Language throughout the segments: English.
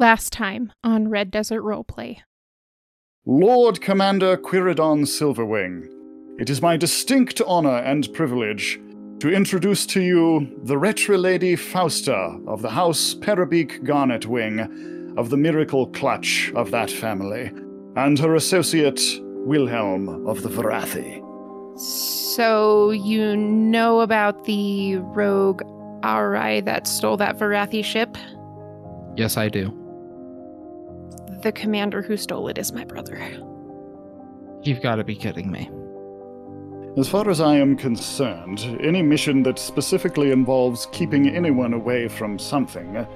Last time on Red Desert Roleplay. Lord Commander Quiridon Silverwing, it is my distinct honor and privilege to introduce to you the Retro Lady Fausta of the House Parabeak Garnet Wing of the Miracle Clutch of that family, and her associate Wilhelm of the Varathi. So, you know about the rogue Aurai that stole that Varathi ship? Yes, I do. The commander who stole it is my brother. You've got to be kidding me. As far as I am concerned, any mission that specifically involves keeping anyone away from something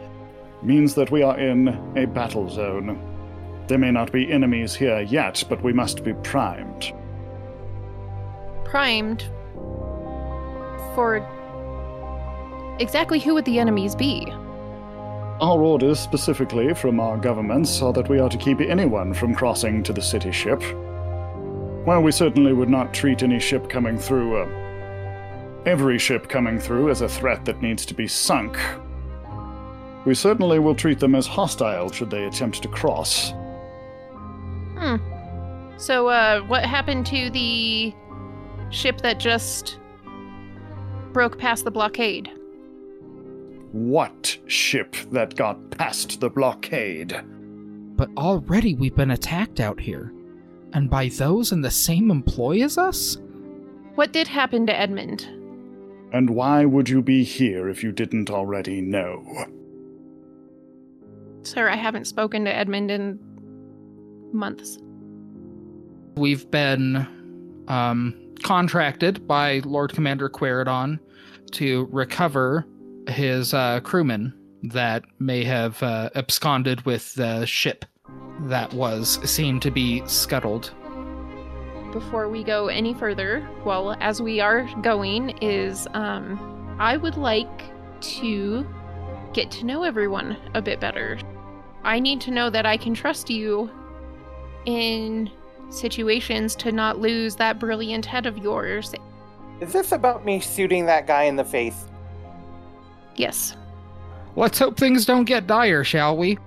means that we are in a battle zone. There may not be enemies here yet, but we must be primed. Primed for exactly who would the enemies be? Our orders, specifically from our governments, are that we are to keep anyone from crossing to the city ship. While we certainly would not treat any ship coming through, uh, every ship coming through, as a threat that needs to be sunk, we certainly will treat them as hostile should they attempt to cross. Hmm. So, uh, what happened to the ship that just broke past the blockade? What ship that got past the blockade? But already we've been attacked out here. And by those in the same employ as us? What did happen to Edmund? And why would you be here if you didn't already know? Sir, I haven't spoken to Edmund in months. We've been um, contracted by Lord Commander Quiridon to recover his uh, crewmen that may have uh, absconded with the ship that was seen to be scuttled. Before we go any further, well, as we are going, is um, I would like to get to know everyone a bit better. I need to know that I can trust you in situations to not lose that brilliant head of yours. Is this about me shooting that guy in the face? Yes. Let's hope things don't get dire, shall we?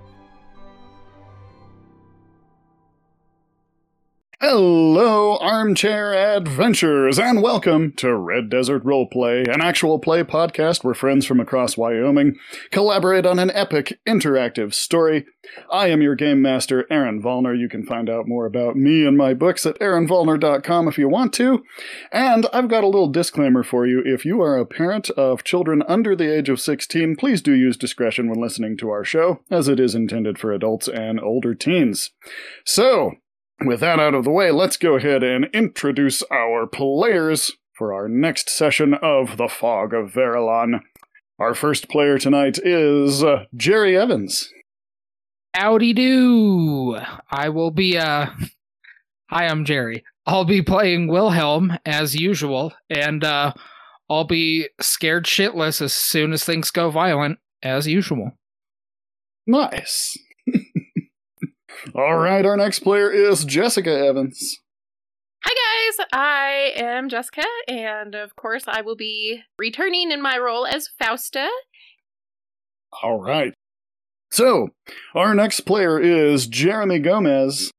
Hello, armchair adventurers, and welcome to Red Desert Roleplay, an actual play podcast where friends from across Wyoming collaborate on an epic, interactive story. I am your game master, Aaron Volner. You can find out more about me and my books at aaronvolner.com if you want to. And I've got a little disclaimer for you. If you are a parent of children under the age of 16, please do use discretion when listening to our show, as it is intended for adults and older teens. So, with that out of the way, let's go ahead and introduce our players for our next session of The Fog of Verilon. Our first player tonight is uh, Jerry Evans. Howdy do! I will be, uh. Hi, I'm Jerry. I'll be playing Wilhelm as usual, and, uh, I'll be scared shitless as soon as things go violent, as usual. Nice. All right, our next player is Jessica Evans. Hi, guys. I am Jessica, and of course, I will be returning in my role as Fausta. All right. So, our next player is Jeremy Gomez.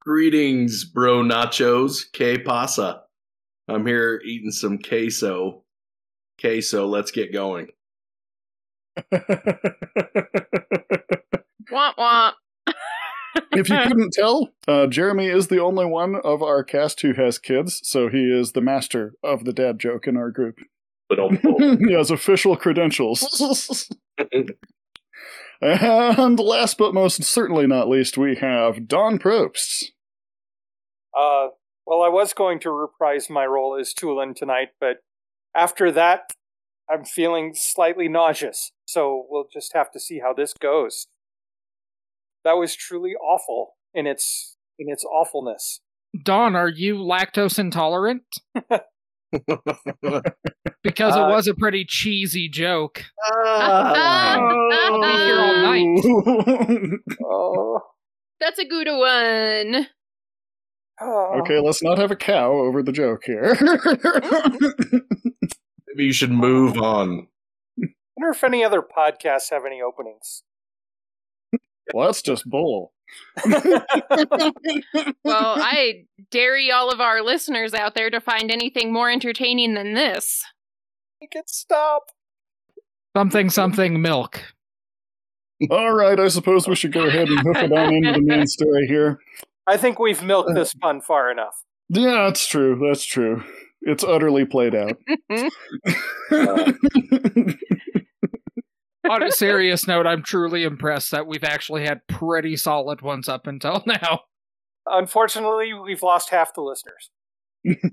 Greetings, bro nachos. Que pasa? I'm here eating some queso. Queso, let's get going. Womp womp. If you couldn't tell, uh, Jeremy is the only one of our cast who has kids, so he is the master of the dad joke in our group. But he has official credentials. and last but most certainly not least, we have Don Probst. Uh, well, I was going to reprise my role as Tulin tonight, but after that, I'm feeling slightly nauseous. So we'll just have to see how this goes. That was truly awful in its in its awfulness. Don, are you lactose intolerant? because Uh, it was a pretty cheesy joke. I'll be here all night. Oh. That's a good one. oh. okay, let's not have a cow over the joke here. Maybe you should move on. I wonder if any other podcasts have any openings. Well, that's just bull. Well, I dare all of our listeners out there to find anything more entertaining than this. Make it stop. Something, something, milk. All right, I suppose we should go ahead and hoof it on into the main story here. I think we've milked this fun far enough. Yeah, that's true. That's true. It's utterly played out. Uh, On a serious note, I'm truly impressed that we've actually had pretty solid ones up until now. Unfortunately, we've lost half the listeners.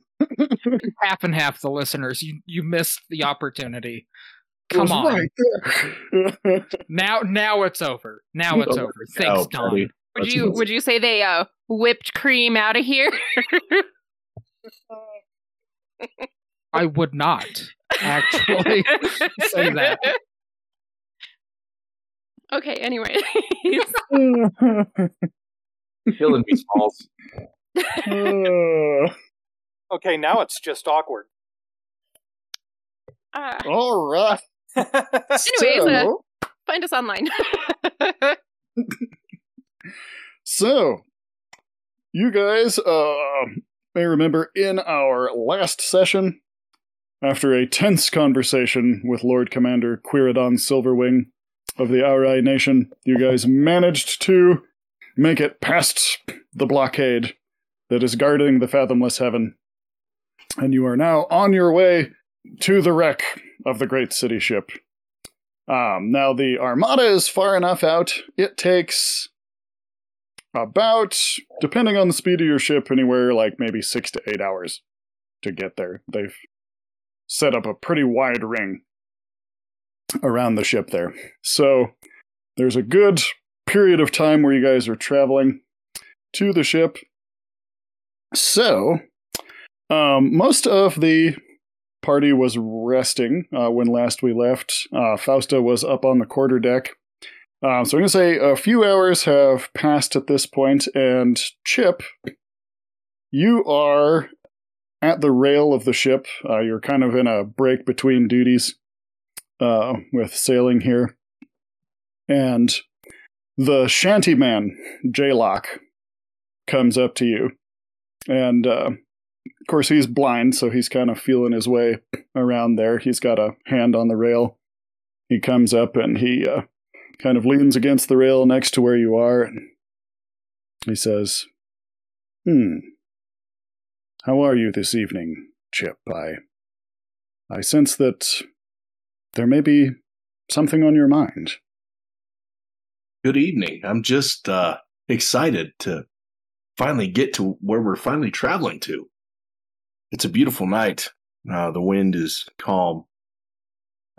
Half and half the listeners. You you missed the opportunity. Come on. right. Now now it's over. Now it's Oh, over. Thanks, oh, Don. Would That's you easy. would you say they uh whipped cream out of here? I would not actually say that. Okay, anyway. Killing me, Smalls. Okay, now it's just awkward. uh, all right. Anyways, uh, So- find us online. So, you guys uh, may remember in our last session, after a tense conversation with Lord Commander Quiridon Silverwing of the Aurai Nation, you guys managed to make it past the blockade that is guarding the Fathomless Heaven. And you are now on your way to the wreck of the great city ship. Um, now, the Armada is far enough out, it takes about, depending on the speed of your ship, anywhere like maybe six to eight hours to get there. They've set up a pretty wide ring around the ship there. So there's a good period of time where you guys are traveling to the ship. So, um, most of the party was resting uh, when last we left. Uh, Fausta was up on the quarter deck um, so I'm going to say a few hours have passed at this point, and Chip, you are at the rail of the ship. Uh, you're kind of in a break between duties uh, with sailing here. And the shantyman, Jaylock, comes up to you. And uh, of course, he's blind, so he's kind of feeling his way around there. He's got a hand on the rail. He comes up and he uh, kind of leans against the rail next to where you are. And he says, Hmm. How are you this evening, Chip? I. I sense that there may be something on your mind. Good evening. I'm just uh, excited to finally get to where we're finally traveling to. It's a beautiful night. Uh, the wind is calm.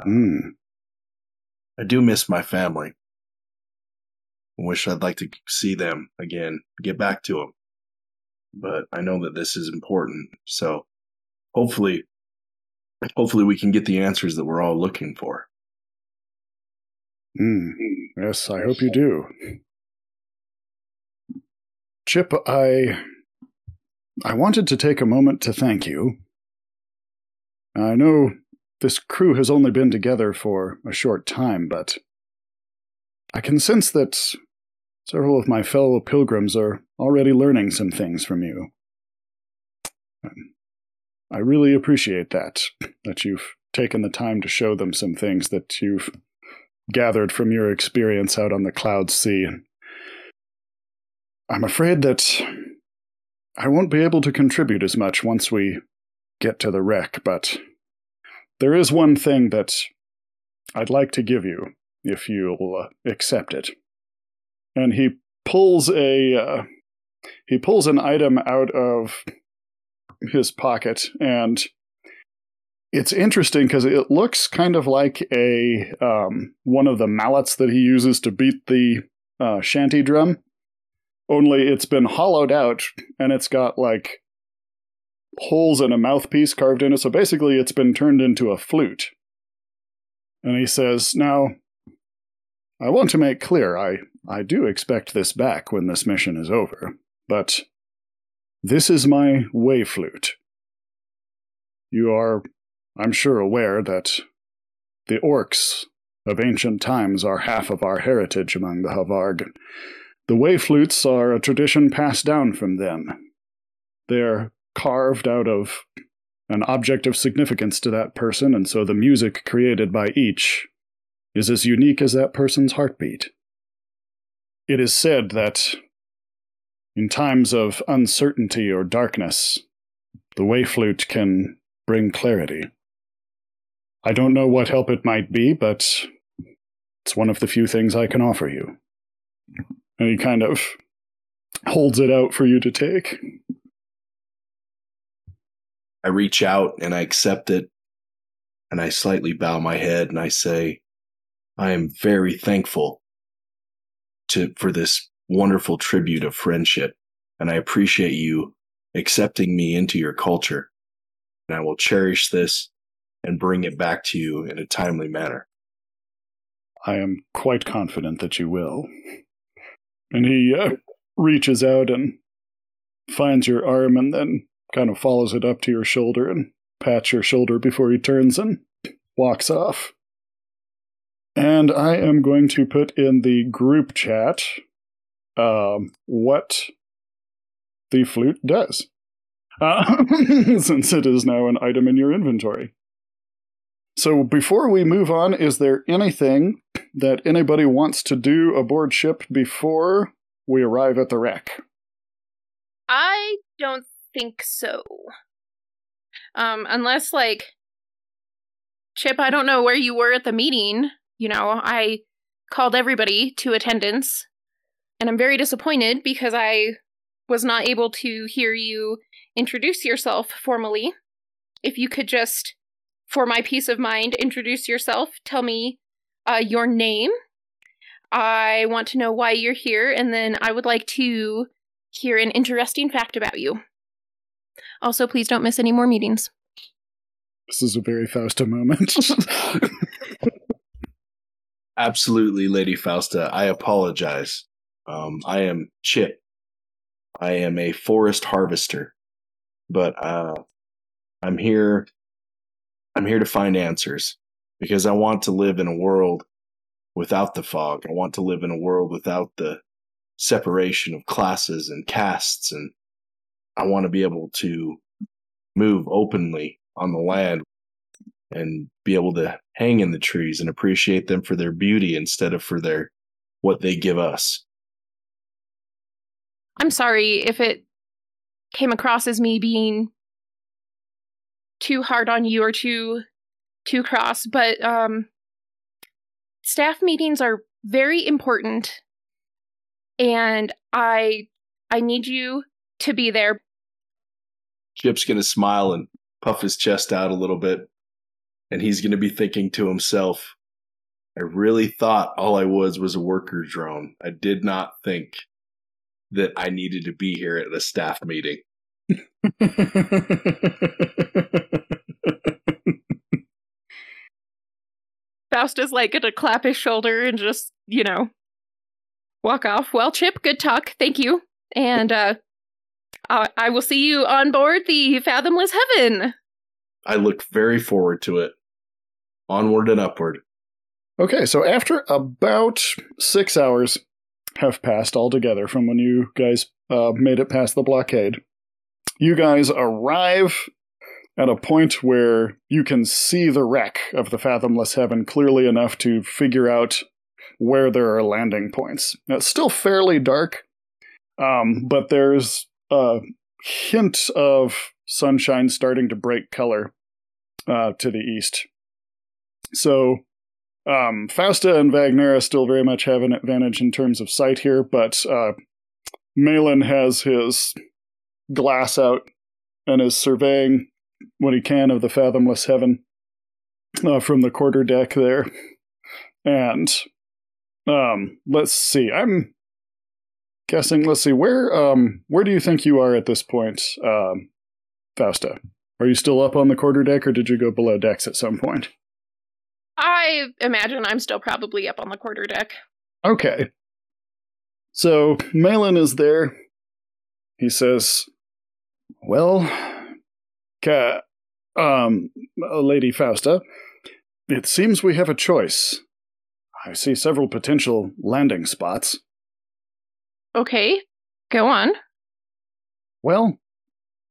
Hmm. I do miss my family. I wish I'd like to see them again, get back to them. But I know that this is important. So hopefully, hopefully we can get the answers that we're all looking for. Hmm. Yes, I hope you do. Chip, I. I wanted to take a moment to thank you. I know this crew has only been together for a short time, but I can sense that several of my fellow pilgrims are already learning some things from you. I really appreciate that, that you've taken the time to show them some things that you've gathered from your experience out on the Cloud Sea. I'm afraid that I won't be able to contribute as much once we get to the wreck, but there is one thing that I'd like to give you, if you'll uh, accept it. And he pulls a uh, he pulls an item out of his pocket, and it's interesting because it looks kind of like a um, one of the mallets that he uses to beat the uh, shanty drum. Only it's been hollowed out, and it's got like holes and a mouthpiece carved in it. So basically, it's been turned into a flute. And he says, Now, I want to make clear I, I do expect this back when this mission is over, but this is my way flute. You are, I'm sure, aware that the orcs of ancient times are half of our heritage among the Havarg. The way flutes are a tradition passed down from them. They're carved out of an object of significance to that person, and so the music created by each is as unique as that person's heartbeat. It is said that in times of uncertainty or darkness, the way flute can bring clarity. I don't know what help it might be, but it's one of the few things I can offer you. And he kind of holds it out for you to take. I reach out and I accept it, and I slightly bow my head and I say, I am very thankful to for this wonderful tribute of friendship, and I appreciate you accepting me into your culture. And I will cherish this and bring it back to you in a timely manner. I am quite confident that you will. And he uh, reaches out and finds your arm and then kind of follows it up to your shoulder and pats your shoulder before he turns and walks off. And I am going to put in the group chat um, what the flute does, uh, since it is now an item in your inventory. So before we move on, is there anything that anybody wants to do aboard ship before we arrive at the wreck? I don't think so. Um, unless like Chip, I don't know where you were at the meeting. You know, I called everybody to attendance, and I'm very disappointed because I was not able to hear you introduce yourself formally. If you could just for my peace of mind, introduce yourself. Tell me uh, your name. I want to know why you're here, and then I would like to hear an interesting fact about you. Also, please don't miss any more meetings. This is a very Fausta moment. Absolutely, Lady Fausta. I apologize. Um, I am Chip. I am a forest harvester, but uh, I'm here I'm here to find answers because I want to live in a world without the fog. I want to live in a world without the separation of classes and castes. And I want to be able to move openly on the land and be able to hang in the trees and appreciate them for their beauty instead of for their what they give us. I'm sorry if it came across as me being too hard on you or too too cross, but um staff meetings are very important and I I need you to be there. Chip's going to smile and puff his chest out a little bit and he's going to be thinking to himself, I really thought all I was was a worker drone. I did not think that I needed to be here at a staff meeting. Faust is like gonna clap his shoulder and just, you know, walk off. Well, Chip, good talk. Thank you. And uh I, I will see you on board the Fathomless Heaven. I look very forward to it. Onward and upward. Okay, so after about six hours have passed altogether from when you guys uh, made it past the blockade, you guys arrive at a point where you can see the wreck of the Fathomless Heaven clearly enough to figure out where there are landing points. Now, it's still fairly dark, um, but there's a hint of sunshine starting to break color uh, to the east. So, um, Fausta and Vagnera still very much have an advantage in terms of sight here, but uh, Malin has his glass out and is surveying what he can of the fathomless heaven uh, from the quarter deck there. And um, let's see. I'm guessing. Let's see. Where um, where do you think you are at this point, um, Fausta? Are you still up on the quarter deck, or did you go below decks at some point? I imagine I'm still probably up on the quarter deck. Okay. So Malin is there. He says, "Well, Ca- um, Lady Fausta, it seems we have a choice. I see several potential landing spots. Okay, go on. Well,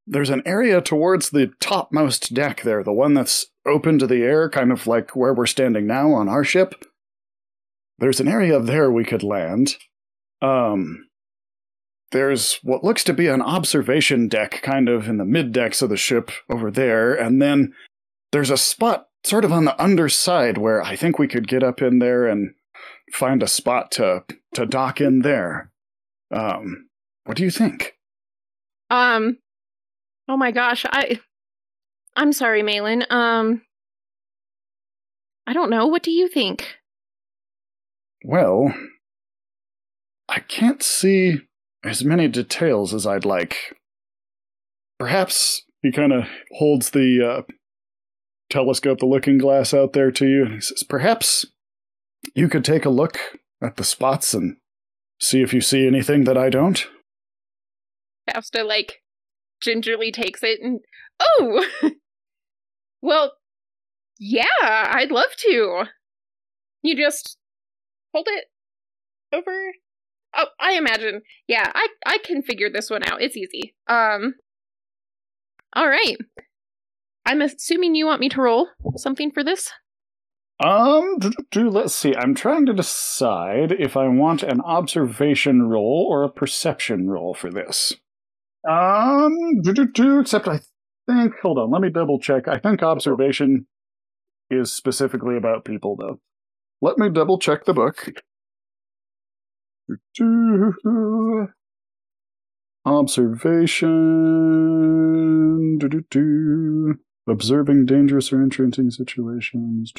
there's an area towards the topmost deck there, the one that's open to the air, kind of like where we're standing now on our ship. There's an area there we could land. Um, there's what looks to be an observation deck, kind of in the mid decks of the ship over there, and then there's a spot sort of on the underside where I think we could get up in there and find a spot to to dock in there. Um, what do you think? Um, oh my gosh, I, I'm sorry, Malin. Um, I don't know. What do you think? Well, I can't see as many details as I'd like. Perhaps he kind of holds the uh, telescope, the looking glass out there to you, and he says, Perhaps you could take a look at the spots and see if you see anything that I don't. Fausta, like, gingerly takes it and, oh! well, yeah, I'd love to. You just hold it over Oh, I imagine. Yeah, I I can figure this one out. It's easy. Um All right. I'm assuming you want me to roll something for this? Um, do, do, let's see. I'm trying to decide if I want an observation roll or a perception roll for this. Um, do, do, do, except I think, hold on, let me double check. I think observation is specifically about people, though. Let me double check the book. Observation. Observing dangerous or interesting situations.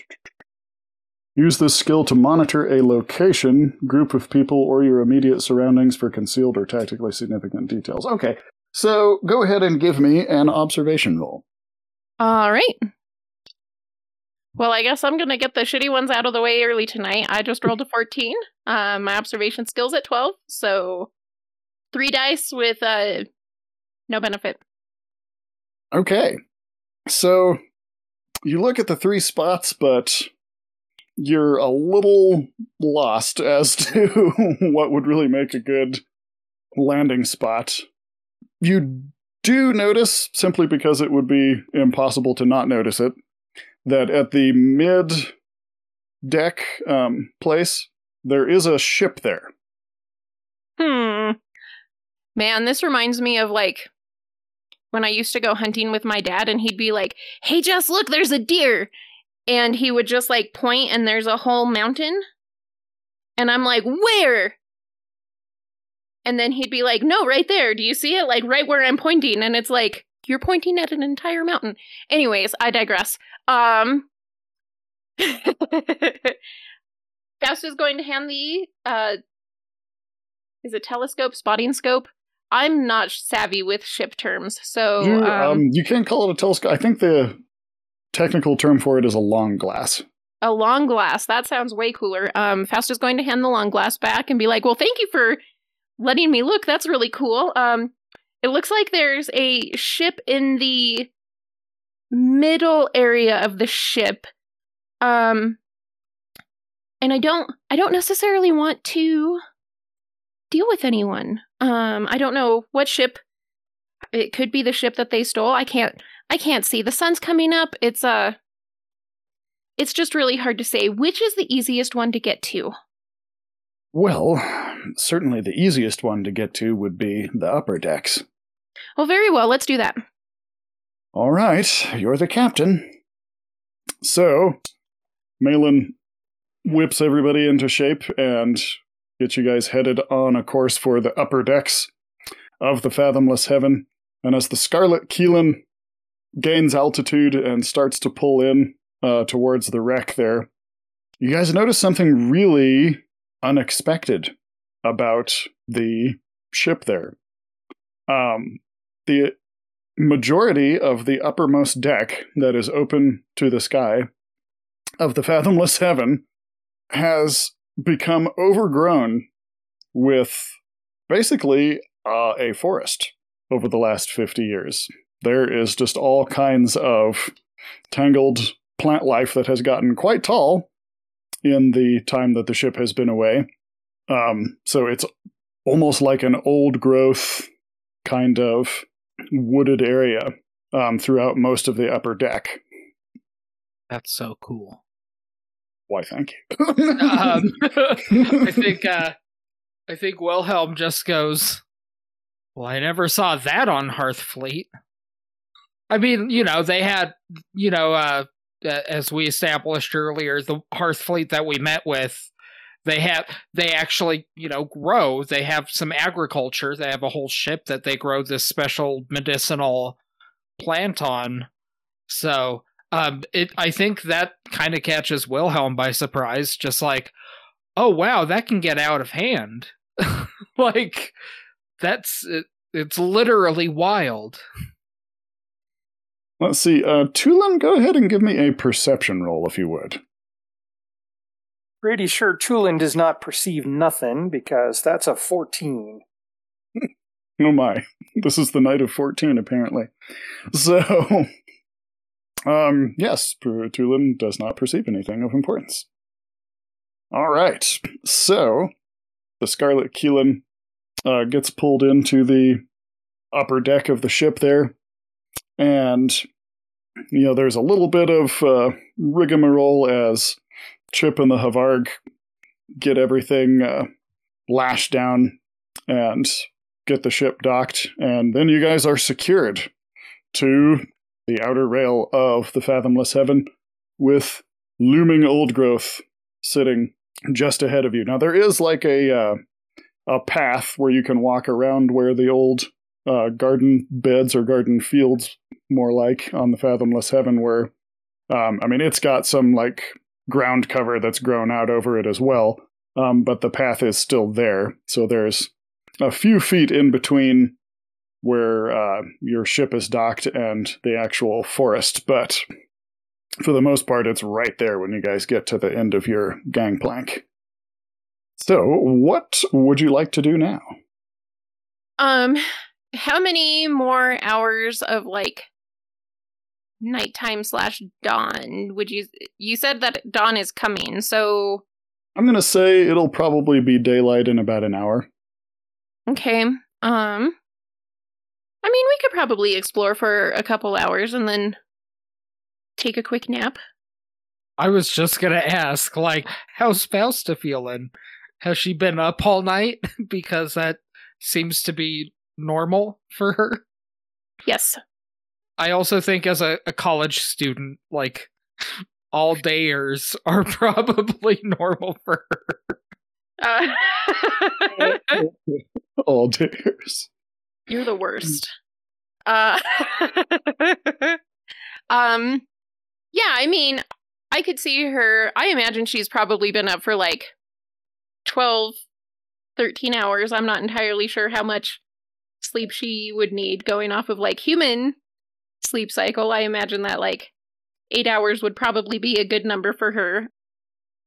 Use this skill to monitor a location, group of people, or your immediate surroundings for concealed or tactically significant details. Okay, so go ahead and give me an observation roll. All right. Well, I guess I'm gonna get the shitty ones out of the way early tonight. I just rolled a 14. Um, my observation skills at 12, so three dice with uh, no benefit. Okay, so you look at the three spots, but you're a little lost as to what would really make a good landing spot. You do notice, simply because it would be impossible to not notice it, that at the mid deck um, place, there is a ship there. Hmm. Man, this reminds me of like when I used to go hunting with my dad, and he'd be like, Hey, Jess, look, there's a deer. And he would just like point, and there's a whole mountain. And I'm like, Where? And then he'd be like, No, right there. Do you see it? Like right where I'm pointing. And it's like, You're pointing at an entire mountain. Anyways, I digress. Um. Faust is going to hand the uh is it telescope, spotting scope? I'm not savvy with ship terms, so You, um, um, you can't call it a telescope. I think the technical term for it is a long glass. a long glass. That sounds way cooler. Um, Faust is going to hand the long glass back and be like, "Well, thank you for letting me look. That's really cool." Um, it looks like there's a ship in the middle area of the ship. Um, and I don't, I don't necessarily want to deal with anyone. Um, I don't know what ship. It could be the ship that they stole. I can't, I can't see. The sun's coming up. It's uh it's just really hard to say which is the easiest one to get to. Well, certainly the easiest one to get to would be the upper decks. Well, very well. Let's do that. All right, you're the captain. So, Malin whips everybody into shape and gets you guys headed on a course for the upper decks of the Fathomless Heaven. And as the Scarlet Keelan gains altitude and starts to pull in uh, towards the wreck there, you guys notice something really unexpected about the ship there. Um, the majority of the uppermost deck that is open to the sky of the Fathomless Heaven has become overgrown with basically uh, a forest over the last 50 years. There is just all kinds of tangled plant life that has gotten quite tall in the time that the ship has been away. Um, so it's almost like an old growth kind of wooded area um, throughout most of the upper deck. That's so cool. Why, thank you. um, I think uh, I think Wilhelm just goes. Well, I never saw that on Hearthfleet. I mean, you know, they had, you know, uh, as we established earlier, the Hearth fleet that we met with, they have, they actually, you know, grow. They have some agriculture. They have a whole ship that they grow this special medicinal plant on. So, um, it, I think that kind of catches Wilhelm by surprise. Just like, oh wow, that can get out of hand. like, that's it, it's literally wild. Let's see. Uh, Tulin, go ahead and give me a perception roll, if you would. Pretty sure Tulin does not perceive nothing because that's a 14. oh my. This is the night of 14, apparently. So, um, yes, Tulin does not perceive anything of importance. All right. So, the Scarlet Keelan uh, gets pulled into the upper deck of the ship there and you know there's a little bit of uh, rigmarole as Chip and the Havarg get everything uh, lashed down and get the ship docked, and then you guys are secured to the outer rail of the Fathomless Heaven with looming old growth sitting just ahead of you. Now there is like a uh, a path where you can walk around where the old uh, garden beds or garden fields, more like on the Fathomless Heaven, where um, I mean, it's got some like ground cover that's grown out over it as well, um, but the path is still there. So there's a few feet in between where uh, your ship is docked and the actual forest, but for the most part, it's right there when you guys get to the end of your gangplank. So, what would you like to do now? Um, how many more hours of like nighttime slash dawn would you you said that dawn is coming so i'm gonna say it'll probably be daylight in about an hour. Okay um i mean we could probably explore for a couple hours and then take a quick nap. I was just gonna ask like how's fausta feeling? Has she been up all night? Because that seems to be normal for her. Yes. I also think as a, a college student, like all dayers are probably normal for her. Uh, all dayers. You're the worst. Uh, um, yeah, I mean, I could see her. I imagine she's probably been up for like 12, 13 hours. I'm not entirely sure how much sleep she would need going off of like human sleep cycle. I imagine that like eight hours would probably be a good number for her.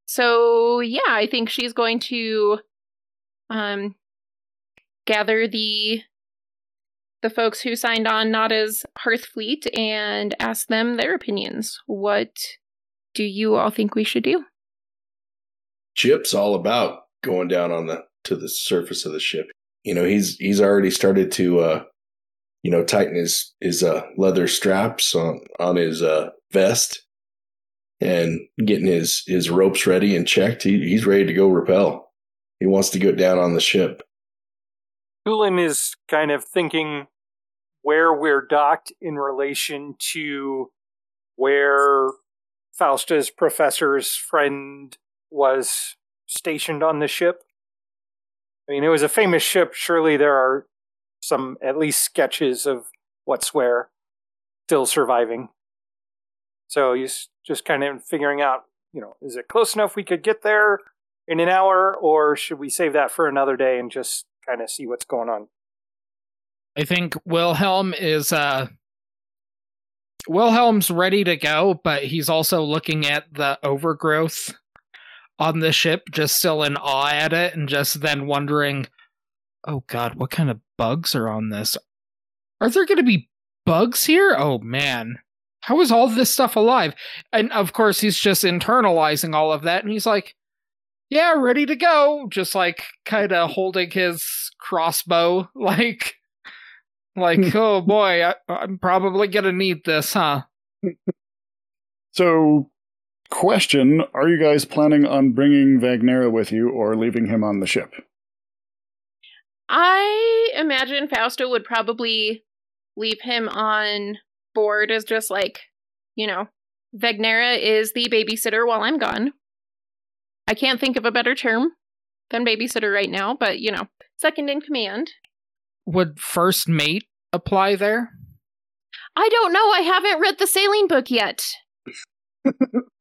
So yeah, I think she's going to um gather the the folks who signed on not as Hearthfleet and ask them their opinions. What do you all think we should do? Chip's all about going down on the to the surface of the ship you know he's he's already started to uh you know tighten his his uh leather straps on on his uh vest and getting his his ropes ready and checked. He, he's ready to go rappel. He wants to get down on the ship. Tulin is kind of thinking where we're docked in relation to where Fausta's professor's friend was stationed on the ship. I mean, it was a famous ship. Surely there are some, at least, sketches of what's where still surviving. So he's just kind of figuring out, you know, is it close enough we could get there in an hour, or should we save that for another day and just kind of see what's going on? I think Wilhelm is uh Wilhelm's ready to go, but he's also looking at the overgrowth on the ship, just still in awe at it, and just then wondering, oh god, what kind of bugs are on this? Are there going to be bugs here? Oh man. how is all this stuff alive? And of course, he's just internalizing all of that, and he's like, yeah, ready to go. Just like kind of holding his crossbow, like, like, hmm. oh boy, I, I'm probably gonna need this, huh? So, question Are you guys planning on bringing Vagnera with you or leaving him on the ship? I imagine Fausto would probably leave him on board as just like, you know, Vagnera is the babysitter while I'm gone. I can't think of a better term than babysitter right now, but you know, second in command. Would first mate apply there? I don't know. I haven't read the sailing book yet.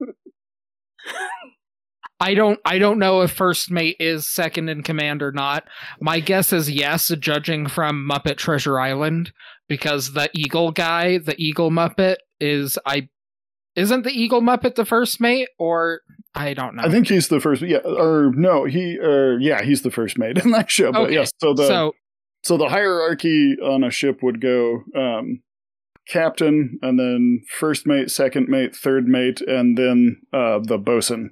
I don't I don't know if first mate is second in command or not. My guess is yes, judging from Muppet Treasure Island, because the eagle guy, the eagle Muppet, is I isn't the eagle Muppet the first mate, or I don't know. I think he's the first. Yeah, or no, he. Uh, yeah, he's the first mate in that show. But Okay, yes, so the so, so the hierarchy on a ship would go um, captain, and then first mate, second mate, third mate, and then uh, the bosun.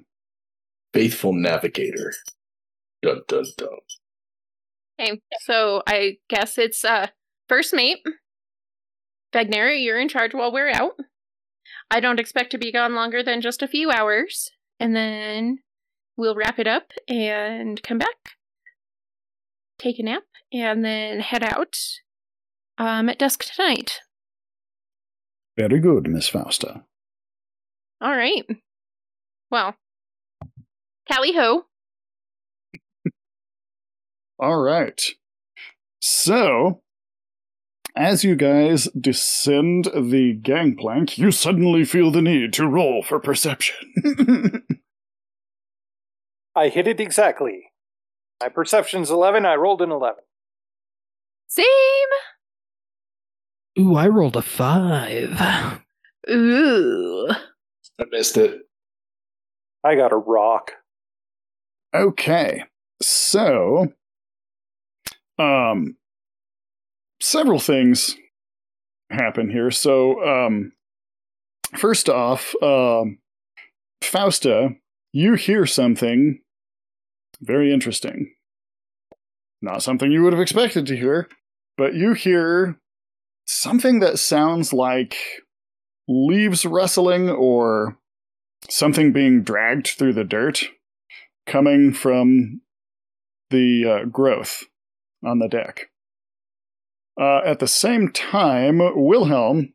Faithful navigator. Dun dun dun. Okay, so I guess it's uh first mate. Vagnera, you're in charge while we're out. I don't expect to be gone longer than just a few hours, and then we'll wrap it up and come back, take a nap, and then head out um, at dusk tonight. Very good, Miss Fausta. All right. Well, tally ho. All right. So, as you guys descend the gangplank, you suddenly feel the need to roll for perception. I hit it exactly. My perception's 11, I rolled an 11. Same. Ooh, I rolled a five. Ooh. I missed it. I got a rock. okay. So, um, several things happen here. So, um, first off, um, Fausta, you hear something very interesting. Not something you would have expected to hear, but you hear something that sounds like leaves rustling or something being dragged through the dirt coming from the uh, growth on the deck. Uh, at the same time, Wilhelm,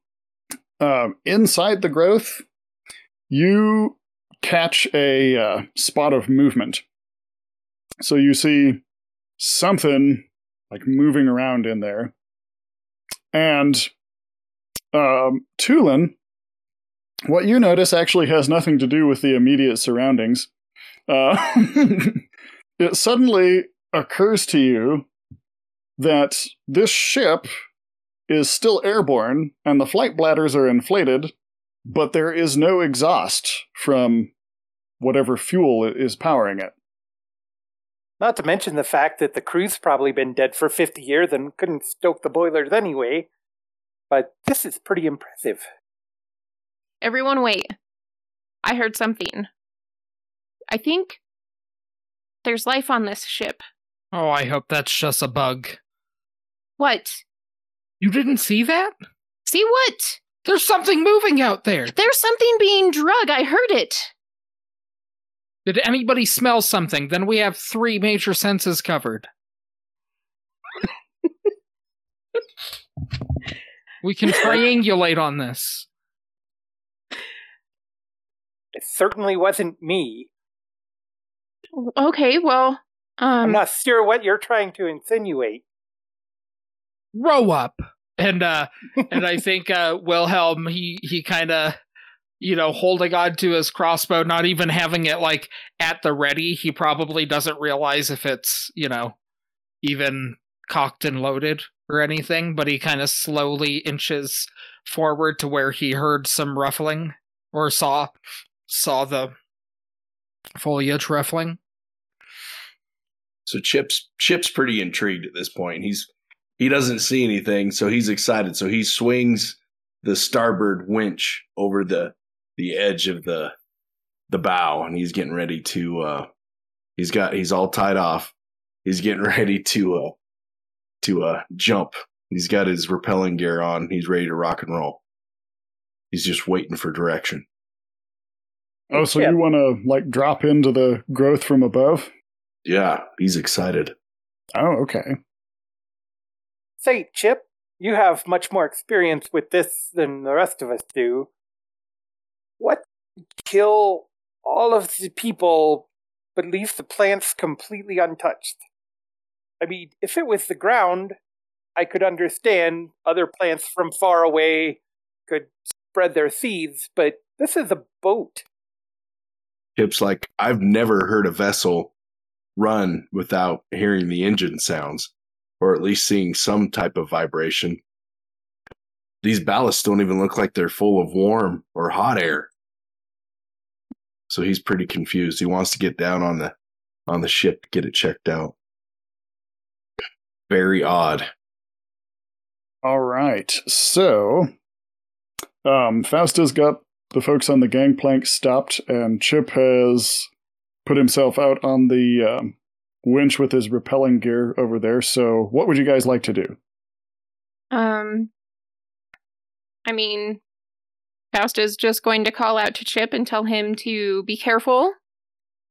uh, inside the growth, you catch a uh, spot of movement. So you see something like moving around in there. And um, Tulin, what you notice actually has nothing to do with the immediate surroundings. Uh, it suddenly occurs to you that this ship is still airborne and the flight bladders are inflated, but there is no exhaust from whatever fuel is powering it. Not to mention the fact that the crew's probably been dead for 50 years and couldn't stoke the boilers anyway. But this is pretty impressive. Everyone, wait. I heard something. I think there's life on this ship. Oh, I hope that's just a bug. What? You didn't see that? See what? There's something moving out there. There's something being drug. I heard it. Did anybody smell something? Then we have three major senses covered. we can triangulate on this. It certainly wasn't me. Okay, well, um, I'm not sure what you're trying to insinuate. Row up. And uh and I think uh Wilhelm he he kind of you know holding on to his crossbow not even having it like at the ready he probably doesn't realize if it's you know even cocked and loaded or anything but he kind of slowly inches forward to where he heard some ruffling or saw saw the foliage ruffling So Chip's Chip's pretty intrigued at this point. He's he doesn't see anything, so he's excited. So he swings the starboard winch over the the edge of the the bow, and he's getting ready to. uh He's got he's all tied off. He's getting ready to uh to uh jump. He's got his rappelling gear on. He's ready to rock and roll. He's just waiting for direction. Oh, so Yeah. you want to like drop into the growth from above? Yeah, he's excited. Oh, okay. Say, Chip, you have much more experience with this than the rest of us do. Kill all of the people but leave the plants completely untouched? I mean, if it was the ground, I could understand other plants from far away could spread their seeds, but this is a boat. Chip's like, I've never heard a vessel run without hearing the engine sounds, or at least seeing some type of vibration. These ballasts don't even look like they're full of warm or hot air. So he's pretty confused. He wants to get down on the on the ship to get it checked out. Very odd. All right. So, um, Fausta's got the folks on the gangplank stopped, and Chip has put himself out on the um, winch with his rappelling gear over there. So, what would you guys like to do? Um, I mean, Fausta's just going to call out to Chip and tell him to be careful.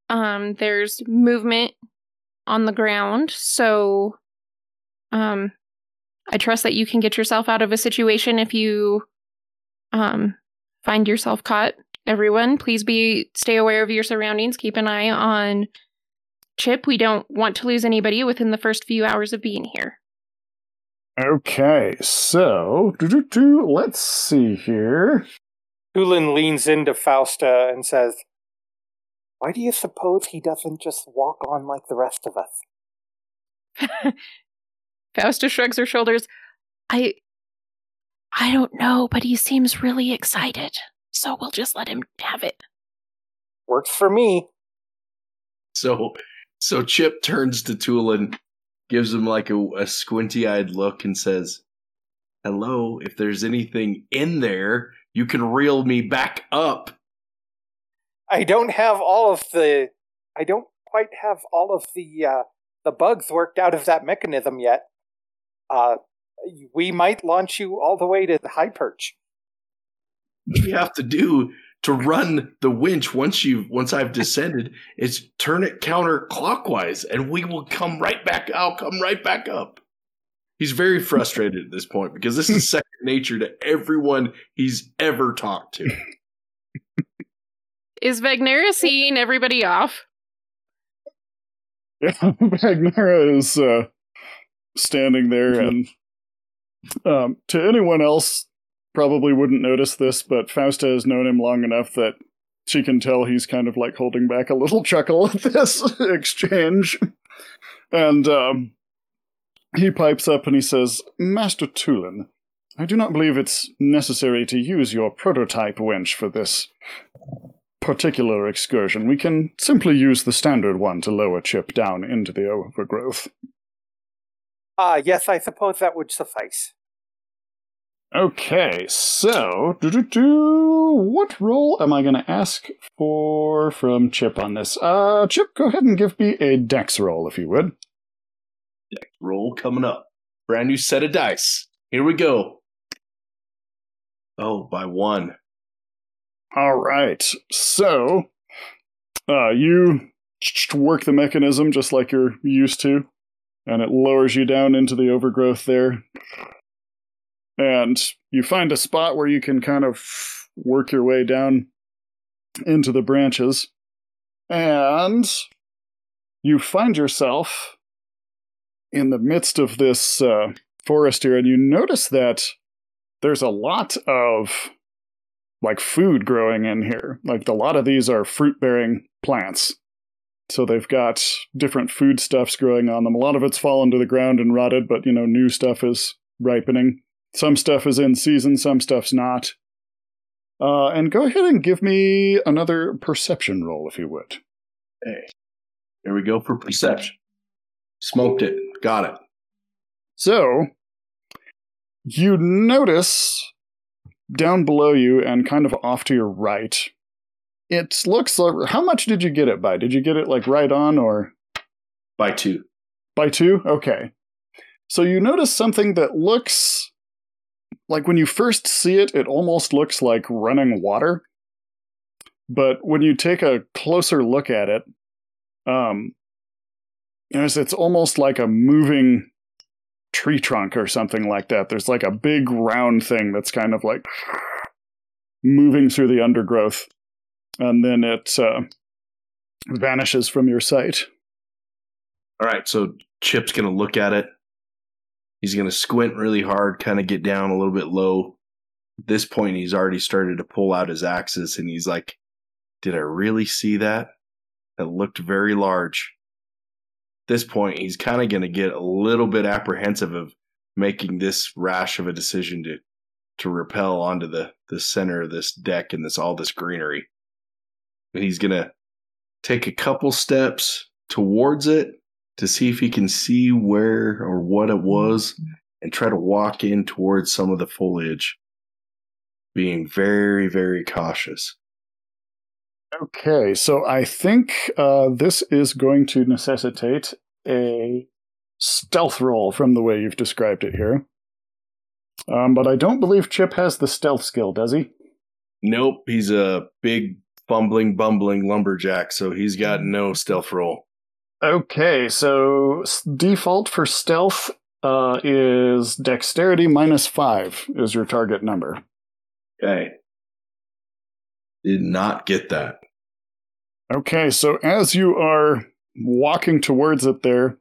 Um, there's movement on the ground, so um, I trust that you can get yourself out of a situation if you um find yourself caught. Everyone, please be stay aware of your surroundings. Keep an eye on Chip. We don't want to lose anybody within the first few hours of being here. Okay, so let's see here. Tulin leans into Fausta and says, Why do you suppose he doesn't just walk on like the rest of us? Fausta shrugs her shoulders. I I don't know, but he seems really excited. So we'll just let him have it. Works for me. So so Chip turns to Tulin, gives him like a, a squinty eyed look, and says, Hello, if there's anything in there, you can reel me back up. I don't have all of the I don't quite have all of the uh the bugs worked out of that mechanism yet. Uh we might launch you all the way to the high perch. What you have to do to run the winch once you once I've descended is turn it counterclockwise and we will come right back I'll come right back up. He's very frustrated at this point because this is second nature to everyone he's ever talked to. Is Vagnera seeing everybody off? Yeah, Vagnera is uh, standing there, and um, to anyone else, probably wouldn't notice this, but Fausta has known him long enough that she can tell he's kind of like holding back a little chuckle at this exchange. And um, he pipes up and he says, Master Tulin, I do not believe it's necessary to use your prototype winch for this particular excursion. We can simply use the standard one to lower Chip down into the overgrowth. Ah, yes, I suppose that would suffice. Okay, so doo-doo-doo, what role am I going to ask for from Chip on this? Uh, Chip, go ahead and give me a dex roll, if you would. Roll coming up. Brand new set of dice. Here we go. Oh, by one. All right, so uh, you work the mechanism just like you're used to, and it lowers you down into the overgrowth there. And you find a spot where you can kind of work your way down into the branches. And you find yourself in the midst of this uh, forest here, and you notice that there's a lot of like food growing in here. Like a lot of these are fruit bearing plants. So they've got different foodstuffs growing on them. A lot of it's fallen to the ground and rotted, but you know, new stuff is ripening. Some stuff is in season, some stuff's not. Uh, and go ahead and give me another perception roll, if you would. Hey. Here we go for perception. Smoked it. Got it. So, you notice down below you and kind of off to your right. It looks like. How much did you get it by? Did you get it like right on or By two. by two? Okay. So you notice something that looks like when you first see it, it almost looks like running water. But when you take a closer look at it, um, there's, it's almost like a moving tree trunk or something like that. There's like a big round thing that's kind of like moving through the undergrowth, and then it uh, vanishes from your sight. All right, so Chip's to look at it. He's to squint really hard, kind of get down a little bit low. At this point, he's already started to pull out his axes, and he's like, Did I really see that? That looked very large. This point, he's kind of going to get a little bit apprehensive of making this rash of a decision to to rappel onto the, the center of this deck and this all this greenery. And he's going to take a couple steps towards it to see if he can see where or what it was and try to walk in towards some of the foliage, being very, very cautious. Okay, so I think uh, this is going to necessitate a stealth roll from the way you've described it here. Um, but I don't believe Chip has the stealth skill, does he? Nope, he's a big, fumbling, bumbling lumberjack, so he's got no stealth roll. Okay, so default for stealth uh, is dexterity minus five is your target number. Okay. Did not get that. Okay, so as you are walking towards it there,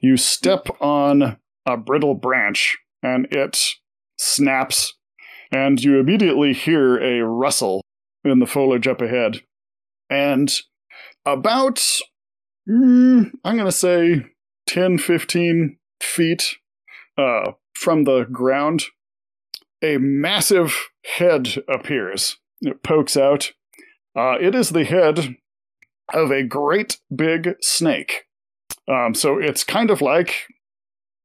you step on a brittle branch and it snaps, and you immediately hear a rustle in the foliage up ahead. And about, mm, I'm going to say 10, 15 feet uh, from the ground, a massive head appears. It pokes out. Uh, it is the head of a great big snake. Um, so it's kind of like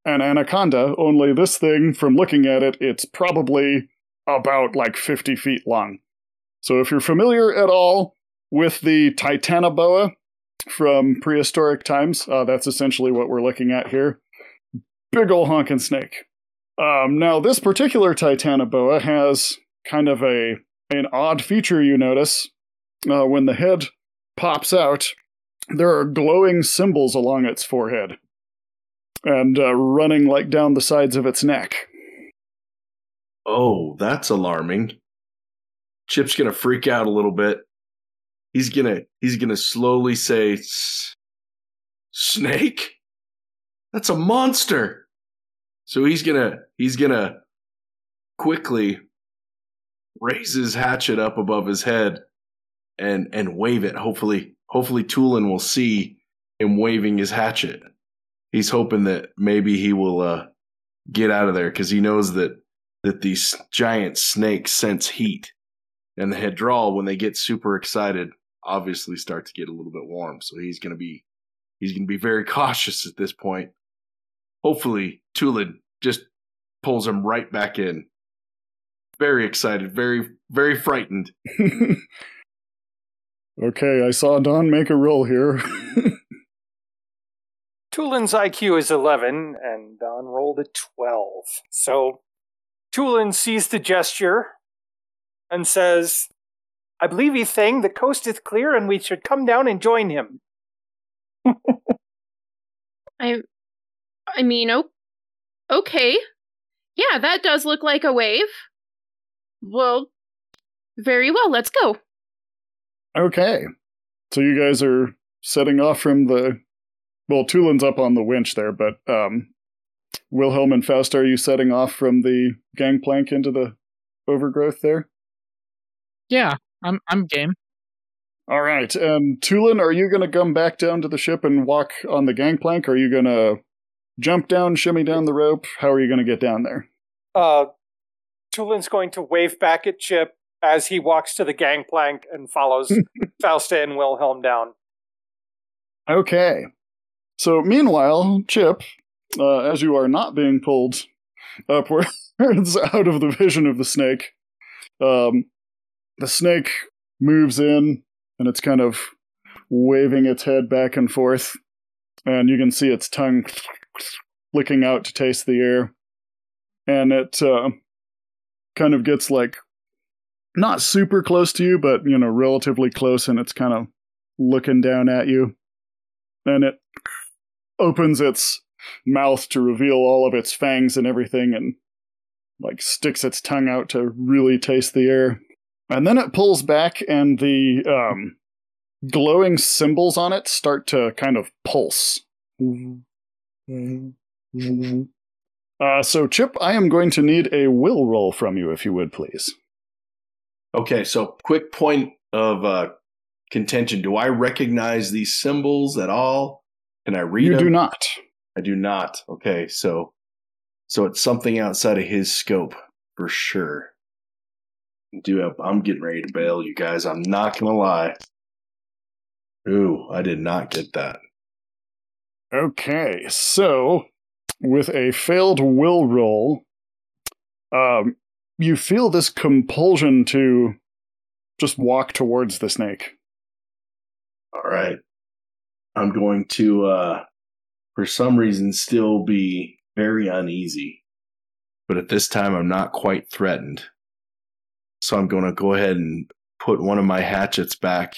an anaconda, only this thing, from looking at it, it's probably about like 50 feet long. So if you're familiar at all with the Titanoboa from prehistoric times, uh, that's essentially what we're looking at here. Big ol' honkin' snake. Um, now, this particular Titanoboa has kind of a an odd feature you notice uh, when the head pops out. There are glowing symbols along its forehead and uh, running like down the sides of its neck. Oh, that's alarming. Chip's gonna freak out a little bit. He's gonna he's gonna slowly say, "Snake, that's a monster." So he's gonna he's gonna quickly raise his hatchet up above his head and and wave it. Hopefully, hopefully Tulin will see him waving his hatchet. He's hoping that maybe he will uh, get out of there because he knows that that these giant snakes sense heat, and the Hedral, when they get super excited, obviously start to get a little bit warm. So he's gonna be he's gonna be very cautious at this point. Hopefully, Tulin just pulls him right back in. Very excited, very very frightened. okay, I saw Don make a roll here. Tulin's IQ is 11, and Don rolled a 12. So Tulin sees the gesture and says, I believe he saying the coast is clear and we should come down and join him. I I mean, oh, okay. Yeah, that does look like a wave. Well, very well, let's go. Okay, so you guys are setting off from the. Well, Tulin's up on the winch there, but um, Wilhelm and Faust, are you setting off from the gangplank into the overgrowth there? Yeah, I'm I'm game. All right, and Tulin, are you going to come back down to the ship and walk on the gangplank? Or are you going to jump down, shimmy down the rope? How are you going to get down there? Uh, Tulin's going to wave back at Chip as he walks to the gangplank and follows Fausta and Wilhelm down. Okay. So, meanwhile, Chip, uh, as you are not being pulled upwards out of the vision of the snake, Um, the snake moves in and it's kind of waving its head back and forth, and you can see its tongue licking out to taste the air. And it uh, kind of gets like not super close to you, but you know, relatively close, and it's kind of looking down at you. And it opens its mouth to reveal all of its fangs and everything, and like sticks its tongue out to really taste the air. And then it pulls back, and the um, glowing symbols on it start to kind of pulse. Uh, so, Chip, I am going to need a will roll from you, if you would, please. Okay, so quick point of uh, contention. Do I recognize these symbols at all? Can I read You them? do not. I do not. Okay, so so it's something outside of his scope for sure. Do have, I'm getting ready to bail, you guys. I'm not gonna lie. Ooh, I did not get that. Okay, so with a failed will roll, um, you feel this compulsion to just walk towards the snake. All right. I'm going to uh for some reason still be very uneasy. But at this time I'm not quite threatened. So I'm going to go ahead and put one of my hatchets back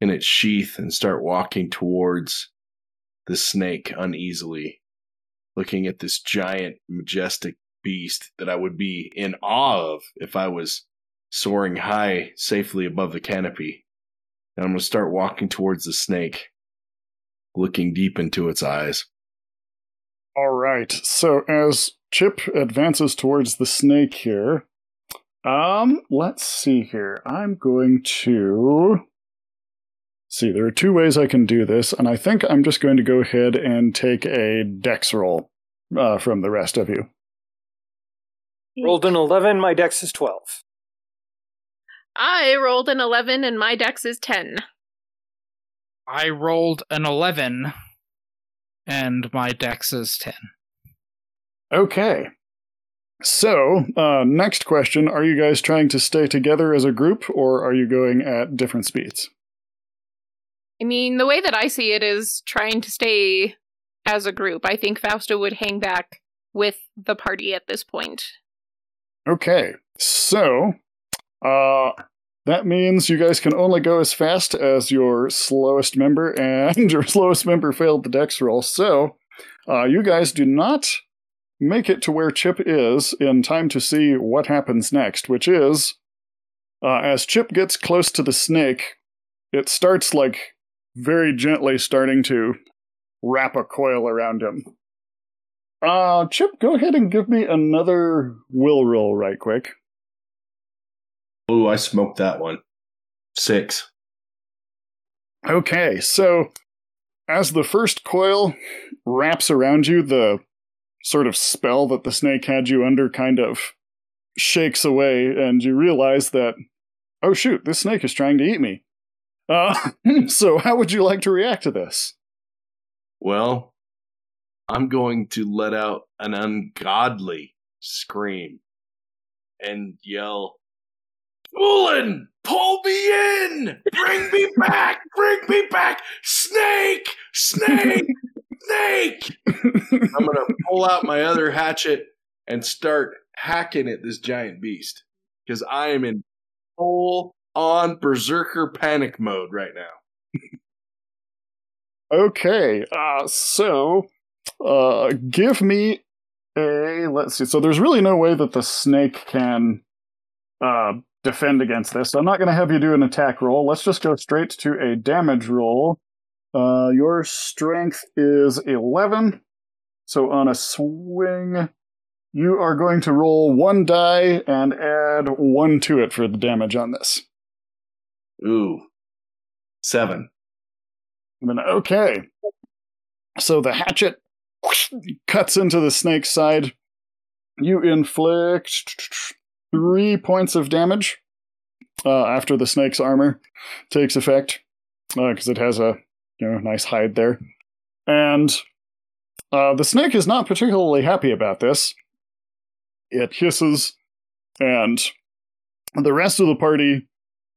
in its sheath and start walking towards the snake uneasily, looking at this giant majestic beast that I would be in awe of if I was soaring high safely above the canopy. And I'm going to start walking towards the snake, looking deep into its eyes. All right. So as Chip advances towards the snake here, um, let's see here. I'm going to see. There are two ways I can do this, and I think I'm just going to go ahead and take a dex roll uh, from the rest of you. Rolled an 11, my dex is 12. I rolled an 11 and my dex is 10. I rolled an 11 and my dex is 10. Okay. So, uh, next question: Are you guys trying to stay together as a group, or are you going at different speeds? I mean, the way that I see it is trying to stay as a group. I think Fausta would hang back with the party at this point. Okay, so uh, that means you guys can only go as fast as your slowest member, and your slowest member failed the dex roll. So uh, you guys do not make it to where Chip is in time to see what happens next, which is uh, as Chip gets close to the snake, it starts like very gently starting to wrap a coil around him. Uh, Chip, go ahead and give me another will roll right quick. Ooh, I smoked that one. Six. Okay, so as the first coil wraps around you, the sort of spell that the snake had you under kind of shakes away, and you realize that, oh shoot, this snake is trying to eat me. Uh, so how would you like to react to this? Well, I'm going to let out an ungodly scream and yell, Tulin, pull me in! Bring me back! Bring me back! Snake! Snake! Snake! I'm going to pull out my other hatchet and start hacking at this giant beast because I am in full on berserker panic mode right now. Okay, uh, so uh, give me a let's see. So there's really no way that the snake can uh, defend against this. So I'm not going to have you do an attack roll. Let's just go straight to a damage roll. Uh, your strength is 11. So on a swing, you are going to roll one die and add one to it for the damage on this. Ooh. Seven. I mean, okay. So the hatchet cuts into the snake's side. You inflict three points of damage uh, after the snake's armor takes effect, because uh, it has a you know nice hide there, and uh, the snake is not particularly happy about this. It hisses and The rest of the party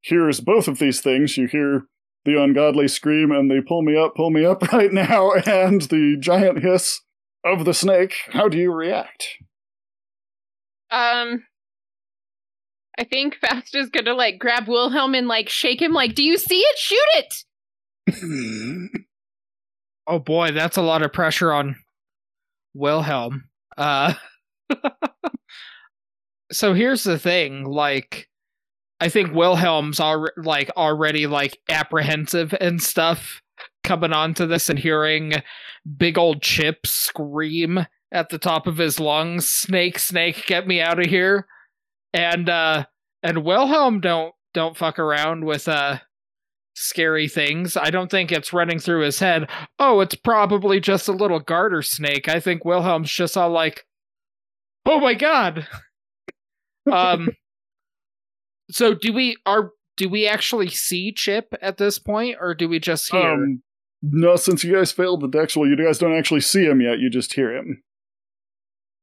hears both of these things. You hear the ungodly scream and the pull me up, pull me up right now, and the giant hiss of the snake. How do you react? Um, I think Fausta's gonna like grab Wilhelm and like shake him. Like, do you see it? Shoot it! Oh boy, that's a lot of pressure on Wilhelm. Uh So here's the thing, like I think Wilhelm's al- like already like apprehensive and stuff coming onto this and hearing big old Chip scream at the top of his lungs, "Snake, snake, get me out of here." And uh and Wilhelm don't don't fuck around with uh scary things. I don't think it's running through his head. Oh, it's probably just a little garter snake. I think Wilhelm's just all like, "Oh my god." um so do we are do we actually see Chip at this point or do we just hear? Um, no, since you guys failed the dex roll, you guys don't actually see him yet. You just hear him.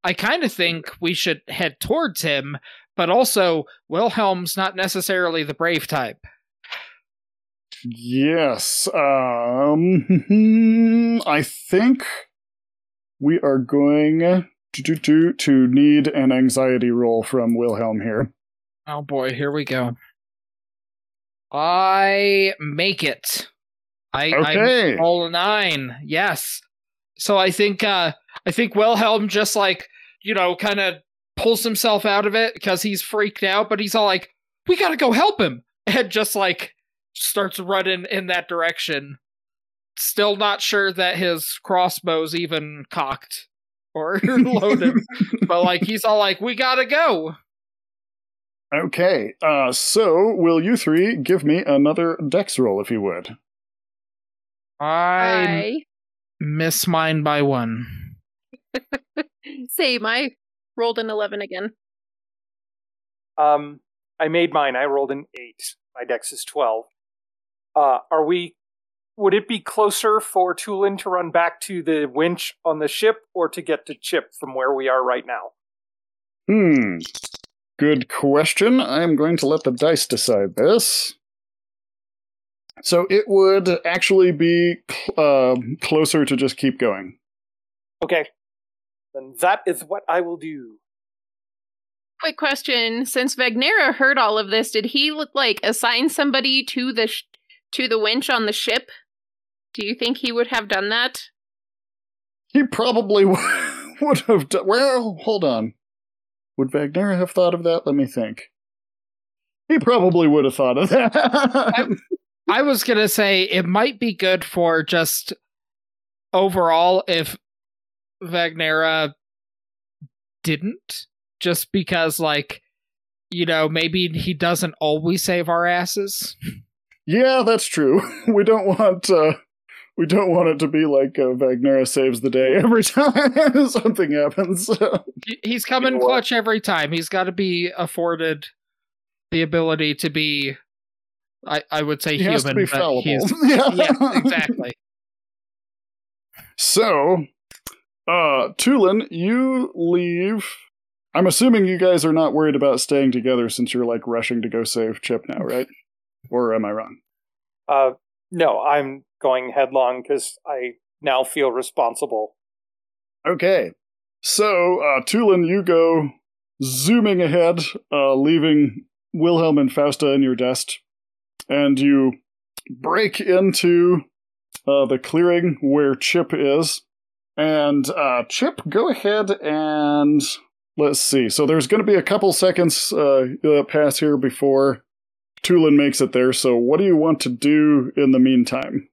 I kind of think we should head towards him, but also Wilhelm's not necessarily the brave type. Yes. Um, I think we are going to, to, to, to need an anxiety roll from Wilhelm here. Oh boy, here we go. I make it. I Okay. I roll a nine. Yes. So I think uh I think Wilhelm just like, you know, kind of pulls himself out of it because he's freaked out, but he's all like, "We got to go help him." And just like starts running in that direction. Still not sure that his crossbow's even cocked or loaded, but like he's all like, "We got to go." Okay. Uh, so will you three give me another dex roll if you would? I I miss mine by one. same. I rolled an eleven again. Um, I made mine. I rolled an eight. My dex is twelve. Uh, are we? Would it be closer for Tulin to run back to the winch on the ship, or to get to Chip from where we are right now? Hmm. Good question. I'm going to let the dice decide this. So it would actually be cl- uh, closer to just keep going. Okay, then that is what I will do. Quick question: Since Vagnera heard all of this, did he like assign somebody to the sh- to the winch on the ship? Do you think he would have done that? He probably would have done. Well, hold on. Would Wagner have thought of that? Let me think. He probably would have thought of that. I was gonna say it might be good for just overall if Vagnera didn't, just because like you know maybe he doesn't always save our asses. yeah, that's true. We don't want. Uh, we don't want it to be like uh, Vagnera saves the day every time something happens. He's coming You know what? clutch every time. He's got to be afforded the ability to be. I, I would say he human, has to be but fallible. he's yeah, yeah, exactly. So, uh, Tulin, you leave. I'm assuming you guys are not worried about staying together since you're like rushing to go save Chip now, right? Or am I wrong? Uh, no, I'm going headlong because I now feel responsible. Okay. So, uh, Tulin, you go zooming ahead, uh, leaving Wilhelm and Fausta in your dust, and you break into uh, the clearing where Chip is. And uh, Chip, go ahead and let's see. So, there's going to be a couple seconds uh, pass here before Tulin makes it there. So, what do you want to do in the meantime?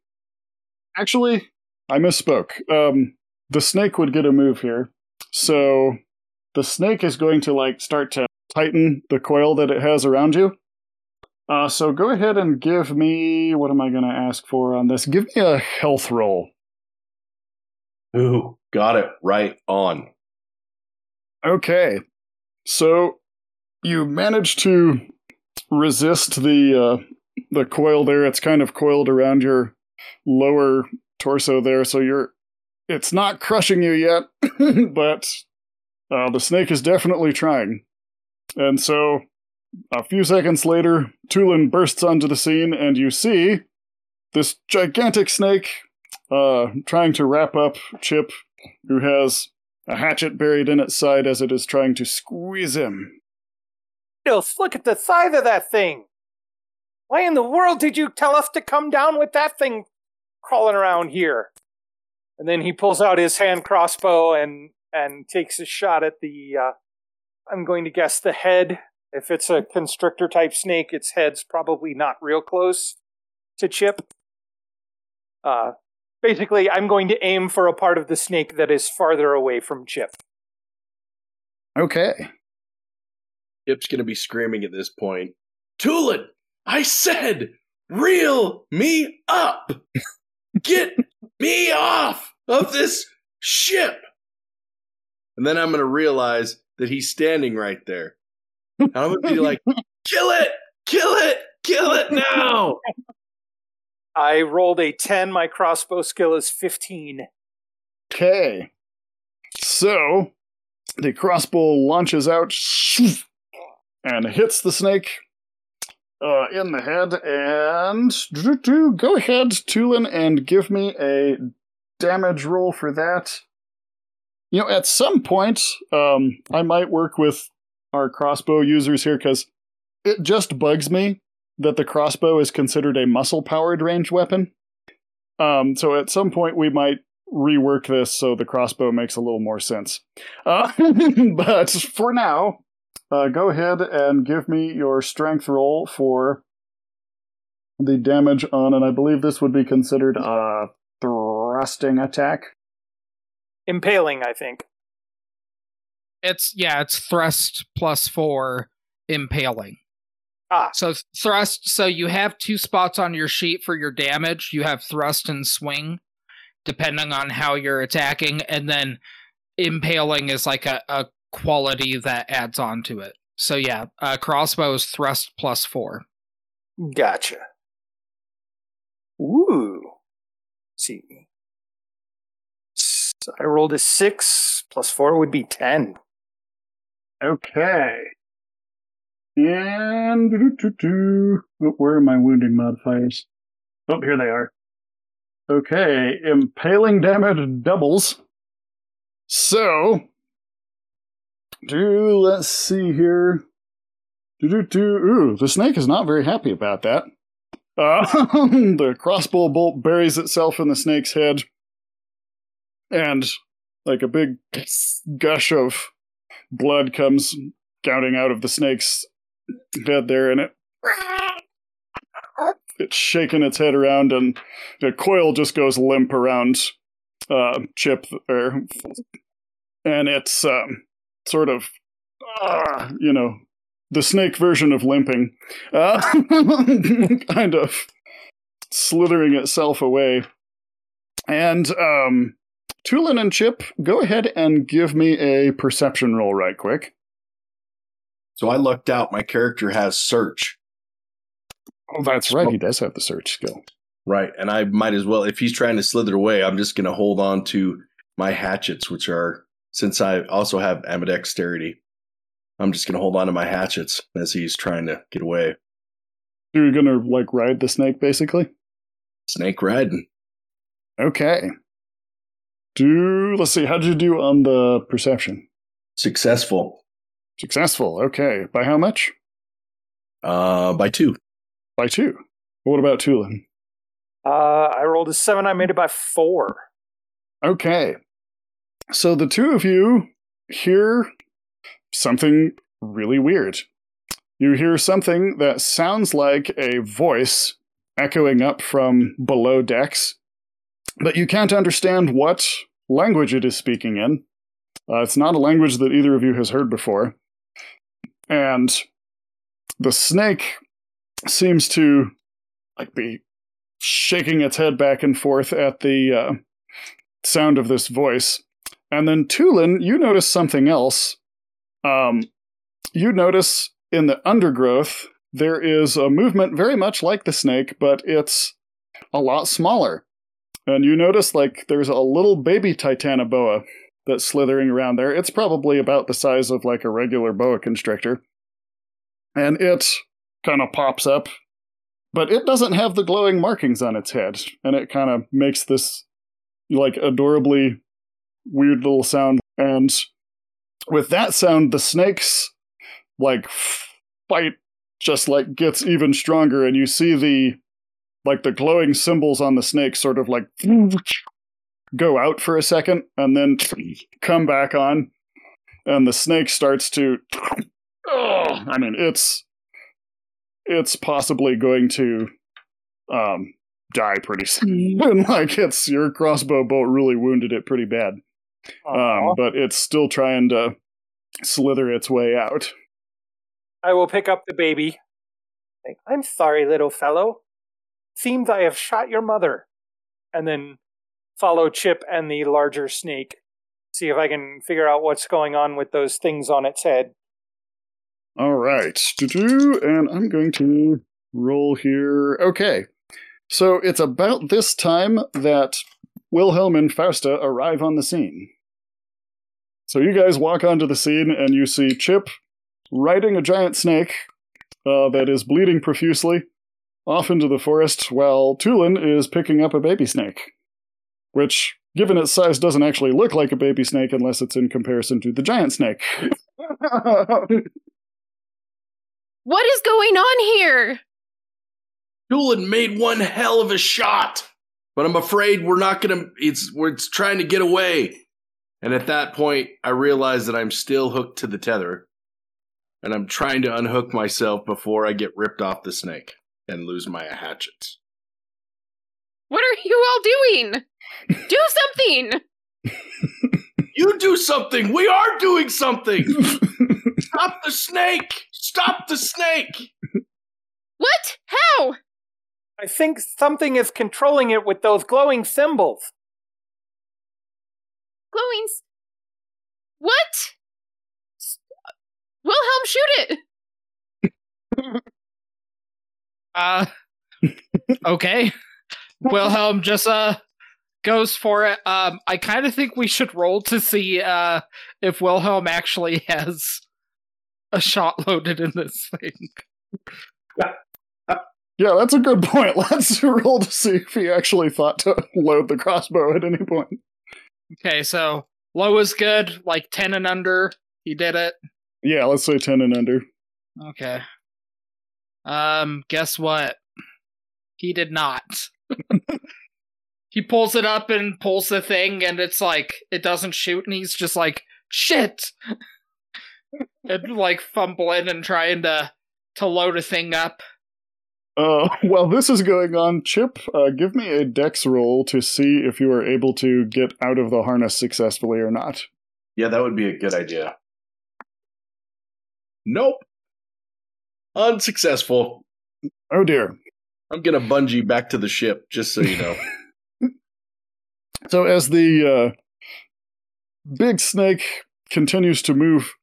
Actually, I misspoke. Um, the snake would get a move here. So the snake is going to like start to tighten the coil that it has around you. Uh, so go ahead and give me what am I going to ask for on this? Give me a health roll. Ooh, got it right on. Okay. So you manage to resist the uh, the coil there. It's kind of coiled around your lower torso there, so you're it's not crushing you yet, but uh, the snake is definitely trying. And so a few seconds later, Tulin bursts onto the scene, and you see this gigantic snake uh, trying to wrap up Chip, who has a hatchet buried in its side as it is trying to squeeze him. Look at the size of that thing. Why in the world did you tell us to come down with that thing crawling around here? And then he pulls out his hand crossbow and and takes a shot at the. Uh, I'm going to guess the head. If it's a constrictor type snake, its head's probably not real close to Chip. Uh, basically, I'm going to aim for a part of the snake that is farther away from Chip. Okay. Chip's gonna be screaming at this point. Tulin, I said, reel me up. Get me off of this ship. And then I'm gonna realize that he's standing right there. And I'm gonna be like, kill it, kill it, kill it now. I rolled a 10. My crossbow skill is 15. Okay. So, the crossbow launches out and hits the snake uh, in the head. And go ahead, Tulin, and give me a damage roll for that. You know, at some point, um, I might work with our crossbow users here because it just bugs me that the crossbow is considered a muscle powered ranged weapon. Um, so at some point, we might rework this so the crossbow makes a little more sense. Uh, but for now, uh, go ahead and give me your strength roll for the damage on, and I believe this would be considered a thrusting attack. Impaling, I think. It's yeah, it's thrust plus four impaling. Ah. So thrust. So you have two spots on your sheet for your damage. You have thrust and swing, depending on how you're attacking, and then impaling is like a, a quality that adds on to it. So yeah, uh, crossbow is thrust plus four. Gotcha. Ooh. Let's see. So I rolled a six plus four would be ten. Okay. And oh, where are my wounding modifiers? Oh, here they are. Okay, impaling damage doubles. So, do let's see here. Do do do. Ooh, the snake is not very happy about that. Uh, the crossbow bolt buries itself in the snake's head, and like a big gush of blood comes gouting out of the snake's head there, and it it's shaking its head around, and the coil just goes limp around uh, Chip there, and it's um, sort of, uh, you know, the snake version of limping, uh, kind of slithering itself away. And um, Tulin and Chip, go ahead and give me a perception roll right quick. So I lucked out. My character has search. Oh, that's right. He does have the search skill. Right. And I might as well, if he's trying to slither away, I'm just going to hold on to my hatchets, which are, since I also have ambidexterity, I'm just going to hold on to my hatchets as he's trying to get away. You're going to, like, ride the snake, basically? Snake riding. Okay. Do, let's see, how did you do on the perception? Successful. Successful. Okay. By how much? Uh, by two. By two. What about Tulin? Uh, I rolled a seven. I made it by four. Okay. So the two of you hear something really weird. You hear something that sounds like a voice echoing up from below decks, but you can't understand what language it is speaking in. Uh, it's not a language that either of you has heard before. And the snake seems to like be shaking its head back and forth at the uh, sound of this voice. And then Tulin, you notice something else. Um, you notice in the undergrowth there is a movement very much like the snake, but it's a lot smaller. And you notice like there's a little baby titanoboa that's slithering around there. It's probably about the size of like a regular boa constrictor. and it kind of pops up, but it doesn't have the glowing markings on its head, and it kind of makes this like adorably weird little sound. And with that sound, the snakes like fight just like gets even stronger, and you see the like the glowing symbols on the snake sort of like go out for a second and then come back on. And the snake starts to oh, i mean it's it's possibly going to um die pretty soon. Like it's your crossbow bolt really wounded it pretty bad um but it's still trying to slither its way out I will pick up the baby. I'm sorry, little fellow. Seems I have shot your mother. And then follow Chip and the larger snake. See if I can figure out what's going on with those things on its head. All right. Doo-doo, And I'm going to roll here. Okay. So it's about this time that Wilhelm and Fausta arrive on the scene. So you guys walk onto the scene and you see Chip riding a giant snake uh, that is bleeding profusely off into the forest while Tulin is picking up a baby snake. Which, given its size, doesn't actually look like a baby snake unless it's in comparison to the giant snake. What is going on here? Tulin made one hell of a shot, but I'm afraid we're not gonna. It's we're it's trying to get away, and at that point, I realize that I'm still hooked to the tether, and I'm trying to unhook myself before I get ripped off the snake and lose my hatchets. What are you all doing? Do something! You do something. We are doing something. Stop the snake. Stop the snake. What? How? I think something is controlling it with those glowing symbols. Glowing. s- What? S- Wilhelm, shoot it! Uh, okay. Wilhelm just uh goes for it. Um, I kind of think we should roll to see uh if Wilhelm actually has a shot loaded in this thing. yeah, that's a good point. Let's roll to see if he actually thought to load the crossbow at any point. Okay, so low is good, like ten and under. He did it. Yeah, let's say 10 and under. Okay. Um, guess what? He did not. he pulls it up and pulls the thing, and it's like it doesn't shoot, and he's just like, "Shit!" and like fumbling and trying to to load a thing up. Uh, while this is going on, Chip, uh, give me a dex roll to see if you are able to get out of the harness successfully or not. Yeah, that would be a good idea. Nope. Unsuccessful. Oh dear. I'm gonna bungee back to the ship, just so you know. So as the uh, big snake continues to move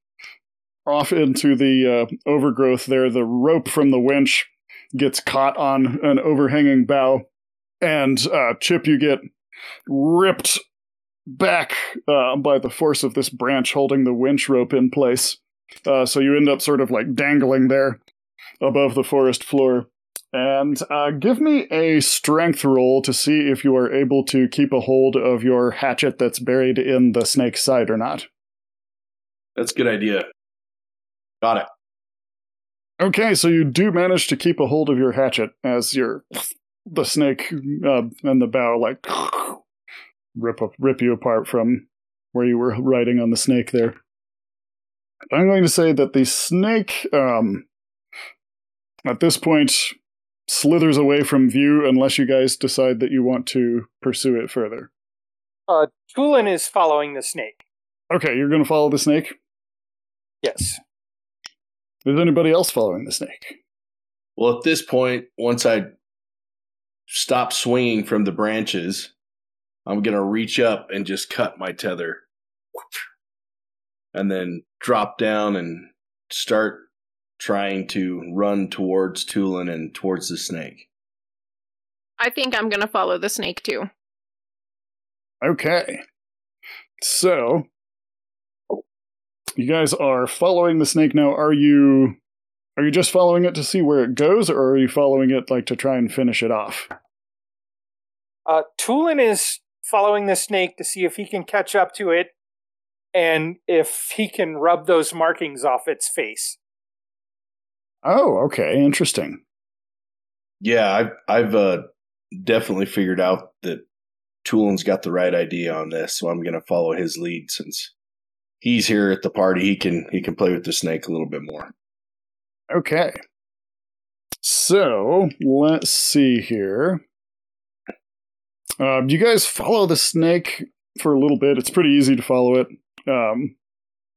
off into the uh, overgrowth there, the rope from the winch gets caught on an overhanging bough, and uh, Chip, you get ripped back uh, by the force of this branch holding the winch rope in place. Uh, so you end up sort of like dangling there above the forest floor. And uh, give me a strength roll to see if you are able to keep a hold of your hatchet that's buried in the snake's side or not. That's a good idea. Got it. Okay, so you do manage to keep a hold of your hatchet as your the snake uh, and the bow like rip up, rip you apart from where you were riding on the snake there. I'm going to say that the snake, um, at this point, slithers away from view unless you guys decide that you want to pursue it further. Uh, Tulin is following the snake. Okay, you're going to follow the snake. Yes. Is anybody else following the snake? Well, at this point, once I stop swinging from the branches, I'm gonna reach up and just cut my tether, and then drop down and start trying to run towards Tulin and towards the snake. I think I'm gonna follow the snake too. Okay. So, you guys are following the snake now. Are you are you just following it to see where it goes, or are you following it like to try and finish it off? Uh, Tulin is following the snake to see if he can catch up to it and if he can rub those markings off its face. Oh, okay, interesting. Yeah, I've I've uh, definitely figured out that Tulin's got the right idea on this, so I'm going to follow his lead since he's here at the party. He can he can play with the snake a little bit more. Okay. So let's see here. Um, you guys follow the snake for a little bit. It's pretty easy to follow it. Um,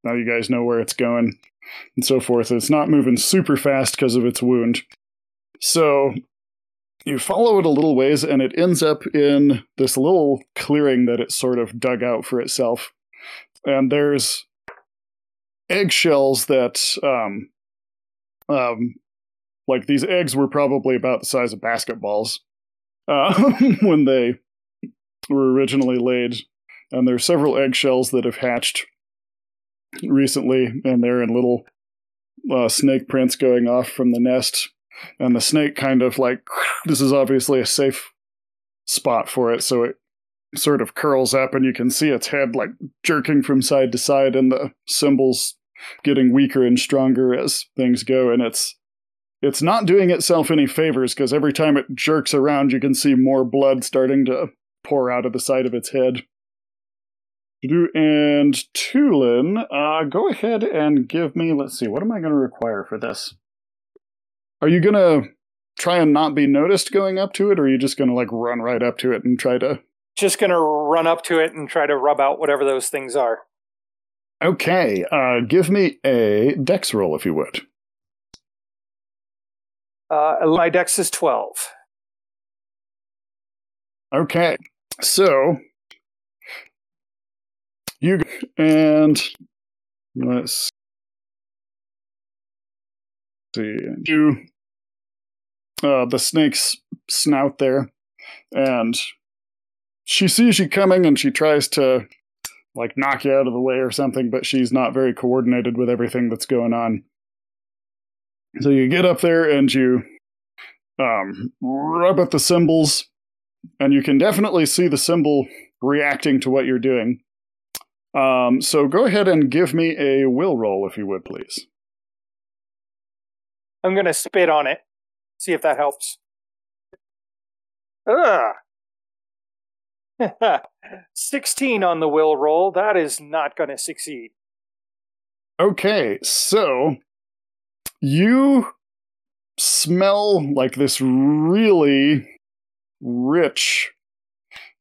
now you guys know where it's going and so forth. It's not moving super fast because of its wound. So you follow it a little ways, and it ends up in this little clearing that it sort of dug out for itself. And there's eggshells that, um, um, like these eggs were probably about the size of basketballs uh, when they were originally laid. And there's several eggshells that have hatched recently, and they're in little uh, snake prints going off from the nest. And the snake kind of like, this is obviously a safe spot for it, so it sort of curls up, and you can see its head like jerking from side to side, and the symbols getting weaker and stronger as things go. And it's it's not doing itself any favors because every time it jerks around, you can see more blood starting to pour out of the side of its head. And Tulin, uh, go ahead and give me, let's see, what am I going to require for this? Are you going to try and not be noticed going up to it, or are you just going to like run right up to it and try to. Just going to run up to it and try to rub out whatever those things are. Okay, uh, give me a dex roll if you would. Uh, my dex is 12. Okay, so you and let's see you uh, the snake's snout there, and she sees you coming and she tries to like knock you out of the way or something, but she's not very coordinated with everything that's going on. So you get up there and you um, rub at the symbols, and you can definitely see the symbol reacting to what you're doing. Um, so go ahead and give me a will roll, if you would, please. I'm going to spit on it, see if that helps. Ugh. 16 on the will roll. That is not going to succeed. Okay, so you smell like this really rich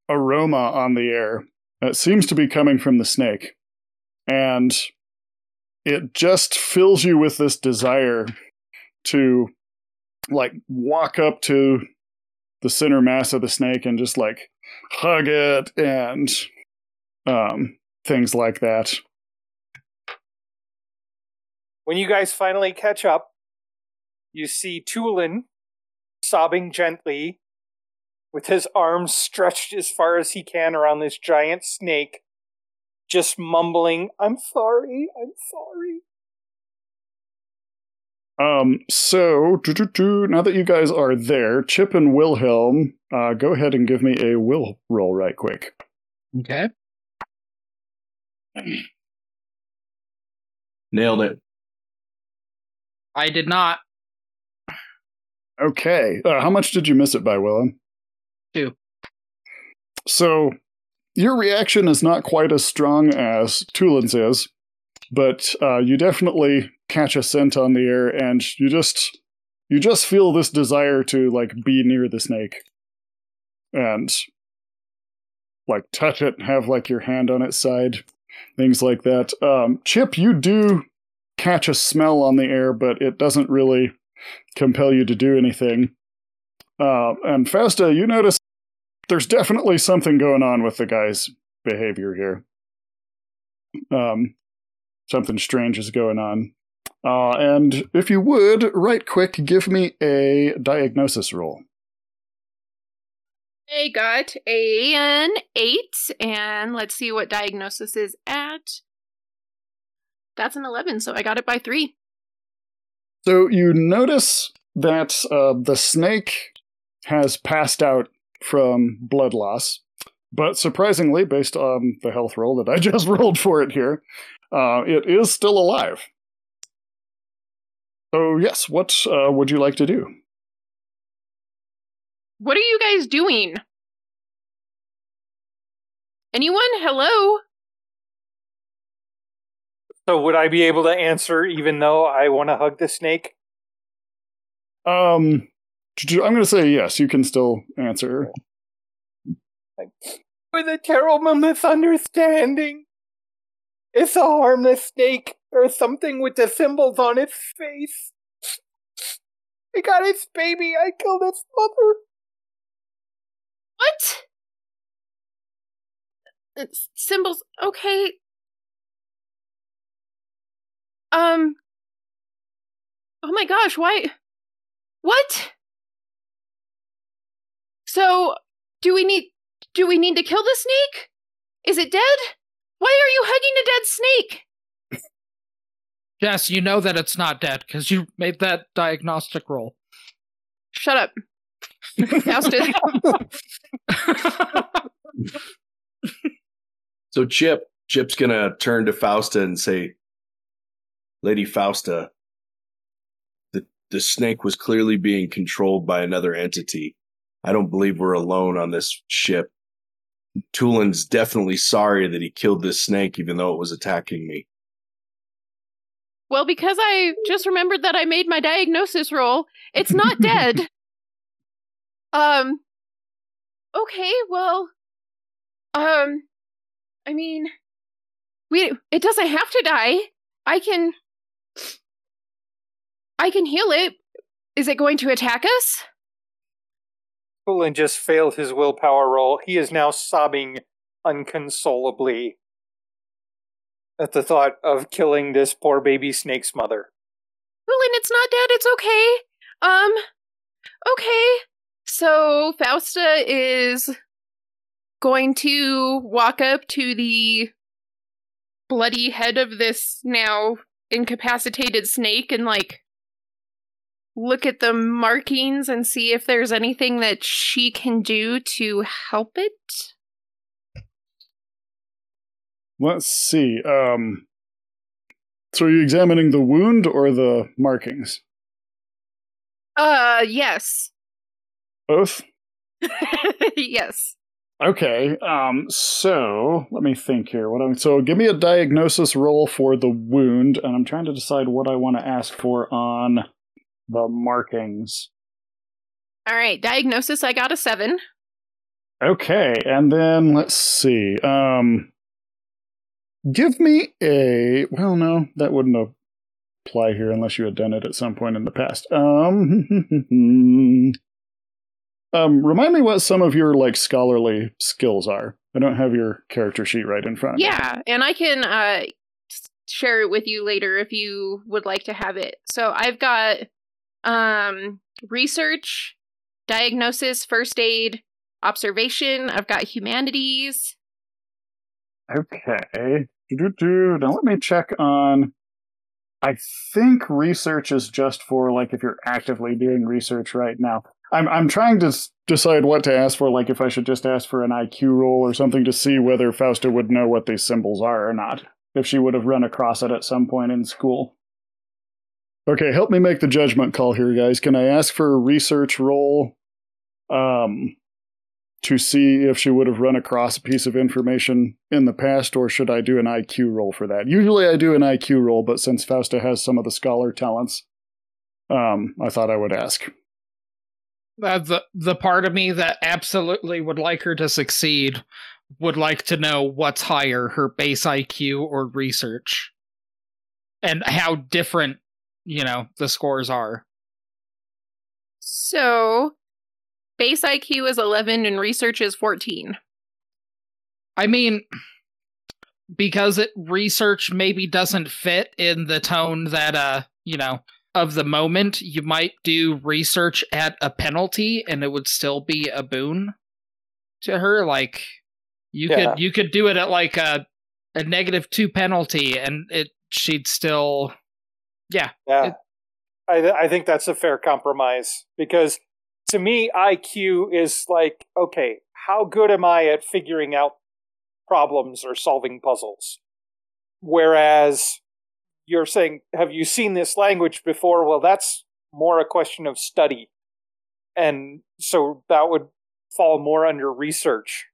aroma on the air. It seems to be coming from the snake. And it just fills you with this desire to like walk up to the center mass of the snake and just like hug it and um things like that. When you guys finally catch up, you see Tulin sobbing gently with his arms stretched as far as he can around this giant snake, just mumbling, I'm sorry, I'm sorry. Um, so, now that you guys are there, Chip and Wilhelm, uh, go ahead and give me a will roll right quick. Okay. Nailed it. I did not. Okay. Uh, how much did you miss it by, Wilhelm? Two. So, your reaction is not quite as strong as Tulin's is, but uh, you definitely catch a scent on the air, and you just you just feel this desire to like be near the snake, and like touch it, have like your hand on its side, things like that. Um, Chip, you do catch a smell on the air, but it doesn't really compel you to do anything. Uh, and Fausta, you notice there's definitely something going on with the guy's behavior here. Um, something strange is going on. Uh, and if you would, right quick, give me a diagnosis roll. I got a, an eight, and let's see what diagnosis is at. That's an 11, so I got it by three. So you notice that uh, the snake has passed out from blood loss, but surprisingly, based on the health roll that I just rolled for it here, uh, it is still alive. So yes, what uh, would you like to do? What are you guys doing? Anyone? Hello? So would I be able to answer even though I want to hug the snake? Um, I'm going to say yes. You can still answer. With a terrible misunderstanding. It's a harmless snake or something with the symbols on its face. I got its baby. I killed its mother. What? It's symbols. Okay. Um. Oh my gosh, why? What? So, do we need do we need to kill the snake? Is it dead? Why are you hugging a dead snake? Yes, you know that it's not dead because you made that diagnostic roll. Shut up. Faustus. So Chip, Chip's gonna turn to Fausta and say, "Lady Fausta, the the snake was clearly being controlled by another entity. I don't believe we're alone on this ship. Tulin's definitely sorry that he killed this snake, even though it was attacking me. Well, because I just remembered that I made my diagnosis roll, it's not dead. um. Okay, well. Um. I mean, we. It doesn't have to die. I can. I can heal it. Is it going to attack us? Tulin just failed his willpower roll. He is now sobbing unconsolably at the thought of killing this poor baby snake's mother. Tulin, it's not dead. It's okay. Um. Okay. So Fausta is going to walk up to the bloody head of this now incapacitated snake and like look at the markings and see if there's anything that she can do to help it. Let's see. Um, so are you examining the wound or the markings? Uh, yes. Both. yes. Okay. Um. So let me think here. What I'm so give me a diagnosis roll for the wound, and I'm trying to decide what I want to ask for on the markings. All right. Diagnosis. I got a seven. Okay, and then let's see. Um, give me a. Well, no, that wouldn't apply here unless you had done it at some point in the past. Um, um, remind me what some of your like scholarly skills are. I don't have your character sheet right in front. Yeah, and I can uh share it with you later if you would like to have it. So I've got um research, diagnosis, first aid, observation. I've got humanities. Okay. Now let me check on. I think research is just for like if you're actively doing research right now. I'm I'm trying to s- decide what to ask for. Like if I should just ask for an IQ roll or something to see whether Fausta would know what these symbols are or not. If she would have run across it at some point in school. Okay, help me make the judgment call here, guys. Can I ask for a research roll? Um, to see if she would have run across a piece of information in the past, or should I do an IQ roll for that? Usually I do an IQ roll, but since Fausta has some of the scholar talents, um, I thought I would ask. Uh, the the part of me that absolutely would like her to succeed would like to know what's higher, her base IQ or research, and how different you know the scores are. So base IQ is 11 and research is 14. I mean, because it research maybe doesn't fit in the tone that uh you know of the moment, you might do research at a penalty, and it would still be a boon to her. Like you Yeah. could you could do it at like a a negative two penalty, and it she'd still Yeah. It- I, th- I think that's a fair compromise because to me, IQ is like, okay, how good am I at figuring out problems or solving puzzles? Whereas you're saying, have you seen this language before? Well, that's more a question of study. And so that would fall more under research.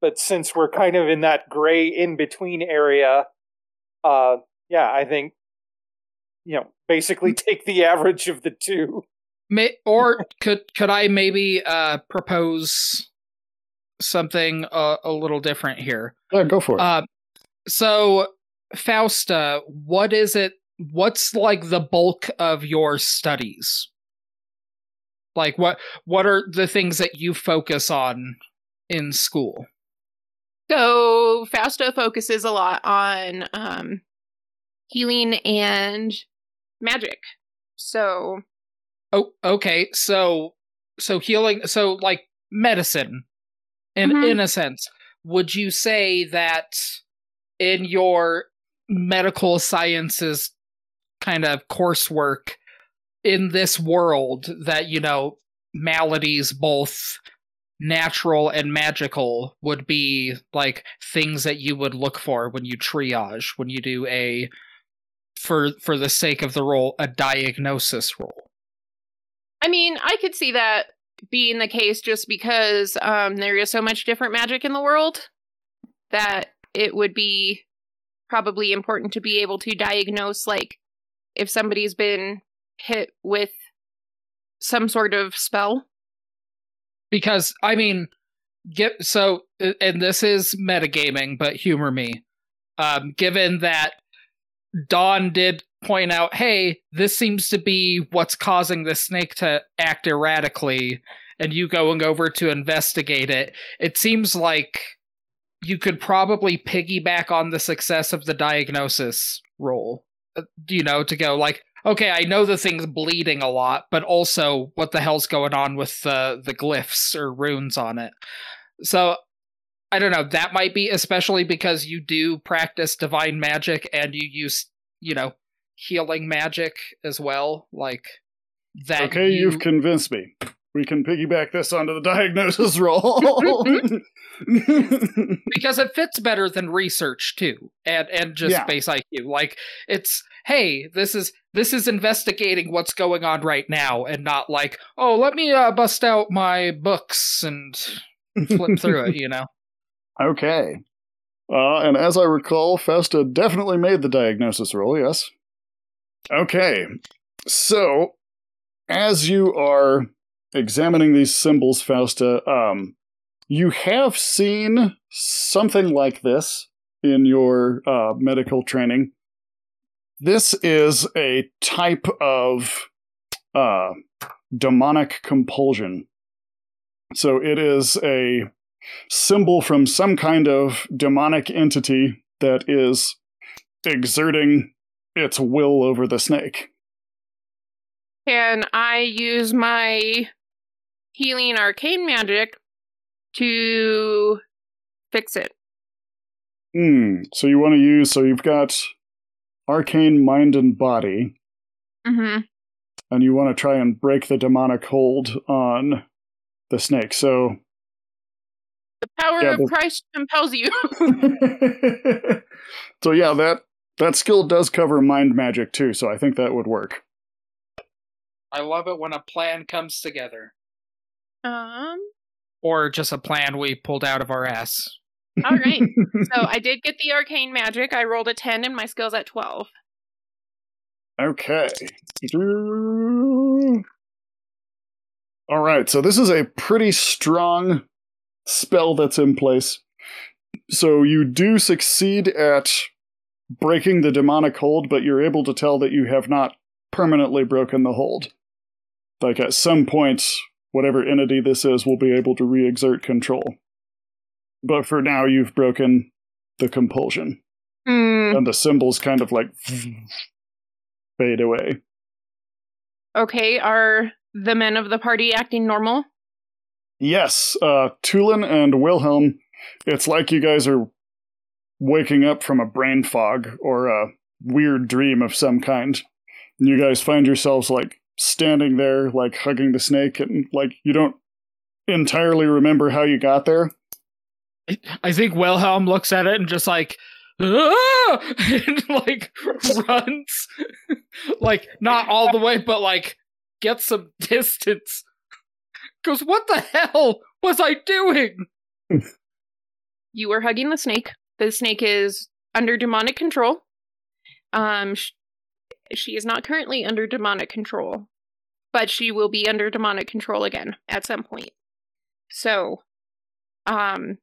But since we're kind of in that gray in between area, uh, yeah, I think, you know, basically take the average of the two. May, or could could I maybe uh, propose something uh, a little different here? Yeah, go for it. Uh, so, Fausta, what is it? What's like the bulk of your studies? Like what what are the things that you focus on in school? So Fausta focuses a lot on um, healing and magic. So Oh, okay. So so healing so like medicine in Mhm. in a sense. Would you say that in your medical sciences kind of coursework in this world that you know maladies both natural and magical would be like things that you would look for when you triage when you do a for for the sake of the roll a diagnosis roll I mean, I could see that being the case just because um, there is so much different magic in the world that it would be probably important to be able to diagnose, like, if somebody's been hit with some sort of spell. because I mean, get so, and this is metagaming, but humor me. Um, given that Dawn did point out, hey, this seems to be what's causing the snake to act erratically, and you going over to investigate it, it seems like you could probably piggyback on the success of the diagnosis roll. Uh, You know, to go like, okay, I know the thing's bleeding a lot, but also what the hell's going on with the the glyphs or runes on it. So I don't know, that might be especially because you do practice divine magic and you use, you know, healing magic as well, like that okay, you, you've convinced me. We can piggyback this onto the diagnosis roll. because it fits better than research too and and just Yeah. base iq like it's hey this is this is investigating what's going on right now and not like oh let me uh, bust out my books and flip through it you know Okay. Uh, and as I recall, Fausta definitely made the diagnosis roll, yes? Okay. So, as you are examining these symbols, Fausta, um, you have seen something like this in your uh, medical training. This is a type of uh, demonic compulsion. So, it is a symbol from some kind of demonic entity that is exerting its will over the snake. Can I use my healing arcane magic to fix it? Hmm. So you want to use so you've got arcane mind and body, Mm-hmm. and you want to try and break the demonic hold on the snake. So The power Yeah, of but- Christ compels you. So yeah, that that skill does cover mind magic too, so I think that would work. i love it when a plan comes together um. or just a plan we pulled out of our ass All right. So I did get the arcane magic. I rolled a ten, and my skill's at twelve. Okay. All right, so this is a pretty strong spell that's in place. So you do succeed at breaking the demonic hold, but you're able to tell that you have not permanently broken the hold. Like at some point, whatever entity this is will be able to re exert control. But for now, you've broken the compulsion, Hmm. and the symbols kind of like fade away. Okay. Are the men of the party acting normal? Yes, uh, Tulin and Wilhelm, it's like you guys are waking up from a brain fog or a weird dream of some kind. And you guys find yourselves like standing there, like hugging the snake, and like you don't entirely remember how you got there. I- think Wilhelm looks at it and just like, "Ah!" and like runs, like not all the way, but like gets some distance. Goes, what the hell was I doing? You were hugging the snake. The snake is under demonic control. Um, sh- she is not currently under demonic control, but she will be under demonic control again at some point. So, um,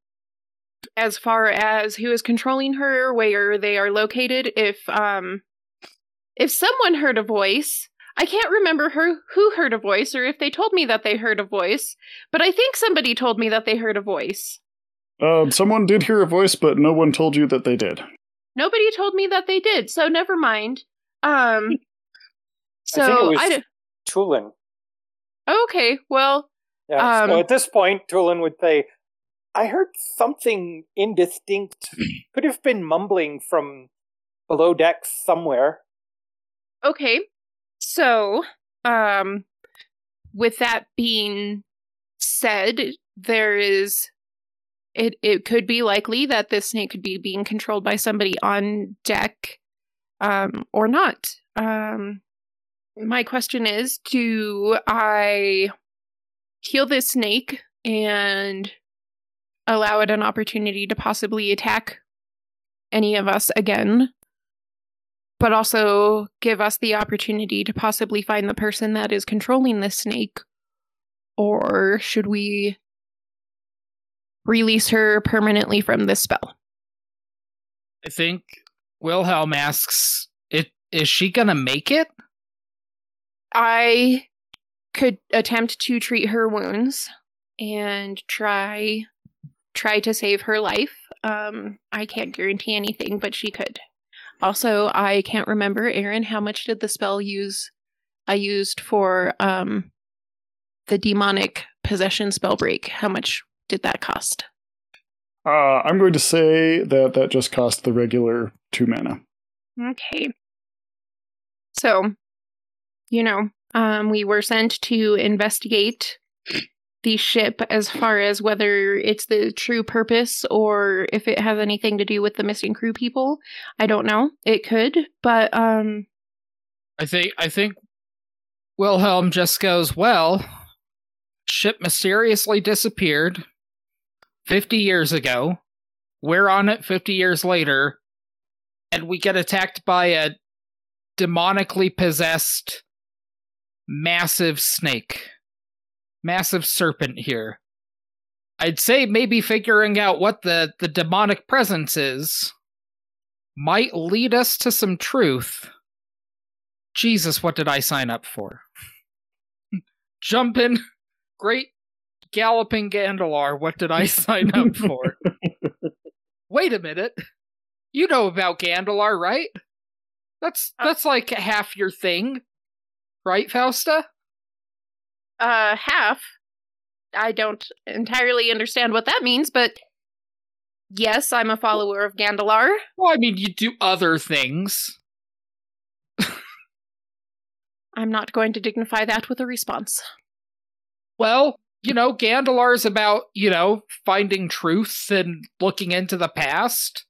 as far as who is controlling her, where they are located, if um, if someone heard a voice, I can't remember her who heard a voice or if they told me that they heard a voice, but I think somebody told me that they heard a voice. Uh, someone did hear a voice, but no one told you that they did. Nobody told me that they did, so never mind. Um, so I think it was I d- Tulin. okay. Well, Yeah. so Um, at this point, Tulin would say, I heard something indistinct. Could have been mumbling from below deck somewhere. okay. So, um, with that being said, there is it. It could be likely that this snake could be being controlled by somebody on deck, um, or not. Um, my question is: Do I heal this snake and allow it an opportunity to possibly attack any of us again, but also give us the opportunity to possibly find the person that is controlling this snake? Or should we release her permanently from this spell? I think Wilhelm asks, "It is she gonna make it?" I could attempt to treat her wounds and try try to save her life. Um, I can't guarantee anything, but she could. Also, I can't remember, Aaron, how much did the spell use I used for um the demonic possession spell break? How much did that cost? Uh, I'm going to say that that just cost the regular two mana. Okay. So, you know, um, we were sent to investigate the ship as far as whether it's the true purpose or if it has anything to do with the missing crew people. I don't know. It could, but um, I think I think Wilhelm just goes, "Well, ship mysteriously disappeared 50 years ago. We're on it 50 years later, and we get attacked by a demonically possessed massive snake. Massive serpent here. I'd say maybe figuring out what the, the demonic presence is might lead us to some truth. Jesus, what did I sign up for? Jumping, great galloping Gandalar, what did I sign up for? Wait a minute. You know about Gandalar, right? That's uh, that's like half your thing. Right, Fausta? Uh, half. I don't entirely understand what that means, but yes, I'm a follower of Gandalar. Well, I mean, you do other things. I'm not going to dignify that with a response. Well, you know, Gandalar's about, you know, finding truth and looking into the past.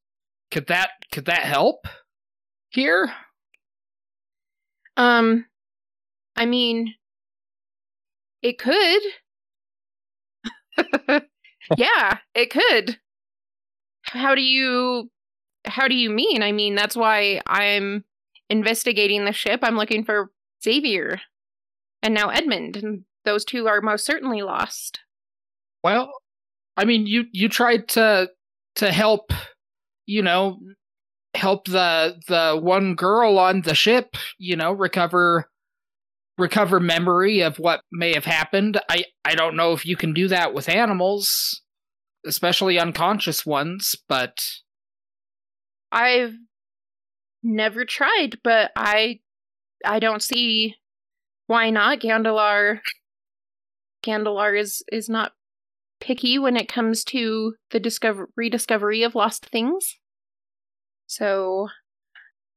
Could that could that help here? Um, I mean, it could. yeah, it could. How do you how do you mean? I mean, that's why I'm investigating the ship. I'm looking for Xavier and now Edmund, and those two are most certainly lost. Well, I mean, you you tried to to help, you know, help the the one girl on the ship, you know, recover recover memory of what may have happened. I I don't know if you can do that with animals, especially unconscious ones, but I've never tried, but I I don't see why not. Gandalar Gandalar is is not picky when it comes to the discover rediscovery of lost things. So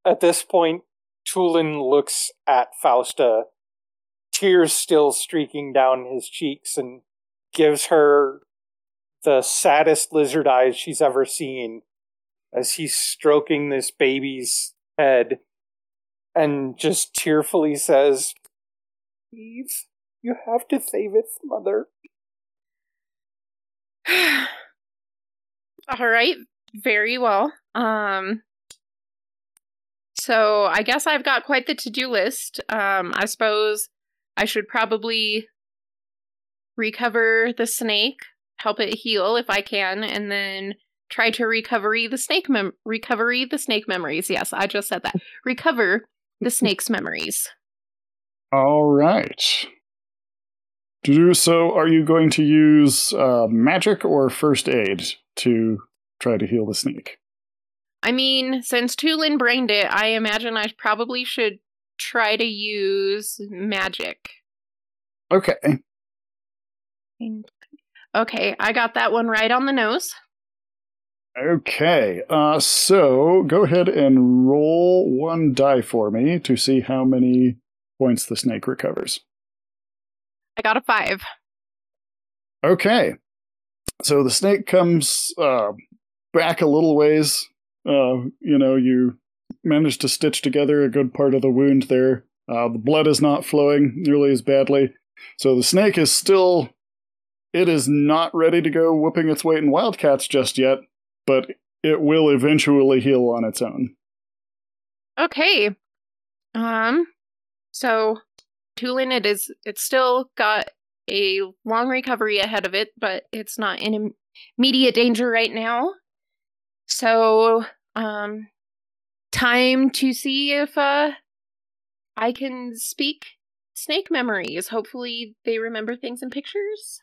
At this point, Tulin looks at Fausta, tears still streaking down his cheeks, and gives her the saddest lizard eyes she's ever seen as he's stroking this baby's head and just tearfully says, Please, you have to save its mother. All right, very well. Um so I guess I've got quite the to-do list. Um I suppose I should probably recover the snake, help it heal if I can, and then try to recovery the snake mem- recovery the snake memories. Yes, I just said that. Recover the snake's memories. All right. To do so, are you going to use uh, magic or first aid to try to heal the snake? I mean, since Tulin brained it, I imagine I probably should try to use magic. Okay. Okay, I got that one right on the nose. Okay. Uh, so go ahead and roll one die for me to see how many points the snake recovers. I got a five. Okay. So the snake comes uh, back a little ways. Uh, you know, you manage to stitch together a good part of the wound there. Uh, the blood is not flowing nearly as badly. So the snake is still. It is not ready to go whooping its weight in wildcats just yet, but it will eventually heal on its own. Okay. Um so Tulin it is it's still got a long recovery ahead of it, but it's not in immediate danger right now. So, um time to see if uh I can speak snake memories. Hopefully they remember things in pictures.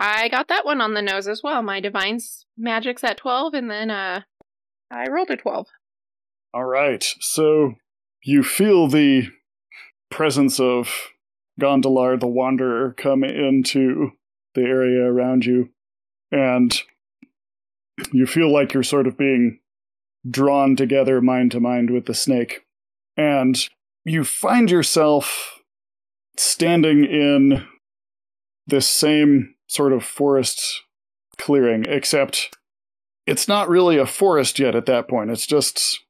I got that one on the nose as well. My divine's magic's at 12 and then uh I rolled a 12. All right. So you feel the presence of Gondolar the Wanderer come into the area around you, and you feel like you're sort of being drawn together mind to mind with the snake. And you find yourself standing in this same sort of forest clearing, except it's not really a forest yet at that point. It's just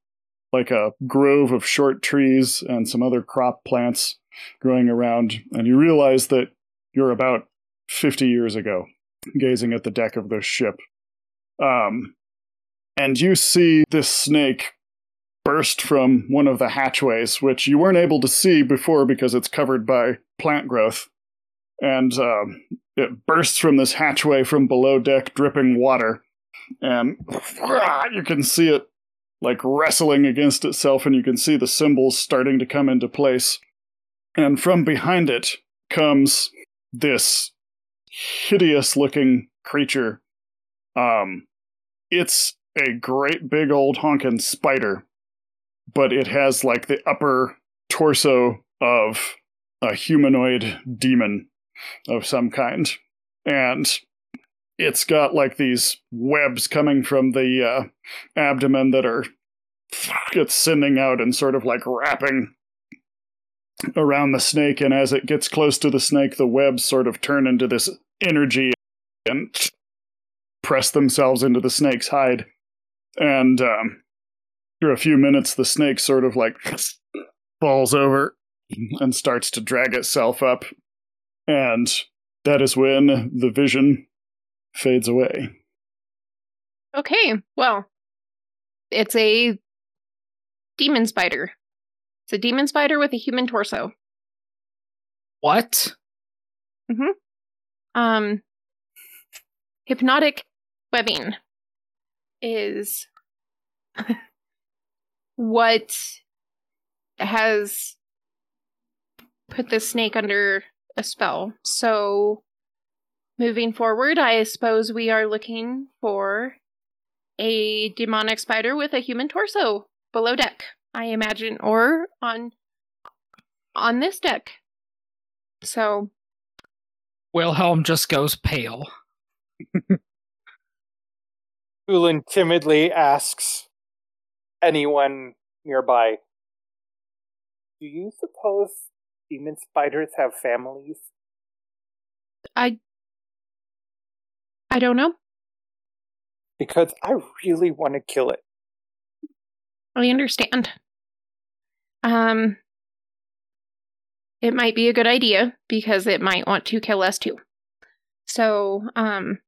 like a grove of short trees and some other crop plants growing around. And you realize that you're about 50 years ago, gazing at the deck of this ship. Um, and you see this snake burst from one of the hatchways, which you weren't able to see before because it's covered by plant growth. And um, it bursts from this hatchway from below deck, dripping water. And you can see it like wrestling against itself, and you can see the symbols starting to come into place. And from behind it comes this hideous looking creature. Um, it's a great big old honkin' spider, but it has like the upper torso of a humanoid demon of some kind. And it's got like these webs coming from the uh, abdomen that are it's sending out and sort of like wrapping around the snake and as it gets close to the snake the webs sort of turn into this energy and press themselves into the snake's hide and um, after a few minutes the snake sort of like falls over and starts to drag itself up and that is when the vision fades away. Okay, well, it's a demon spider. It's a demon spider with a human torso. What? Mm-hmm. Um, hypnotic webbing is what has put the snake under a spell. So moving forward, I suppose we are looking for a demonic spider with a human torso below deck. I imagine, or on on this deck. So Wilhelm just goes pale. Tulin timidly asks anyone nearby, Do you suppose demon spiders have families? I I don't know. Because I really want to kill it. I understand. Um it might be a good idea because it might want to kill us too. So, um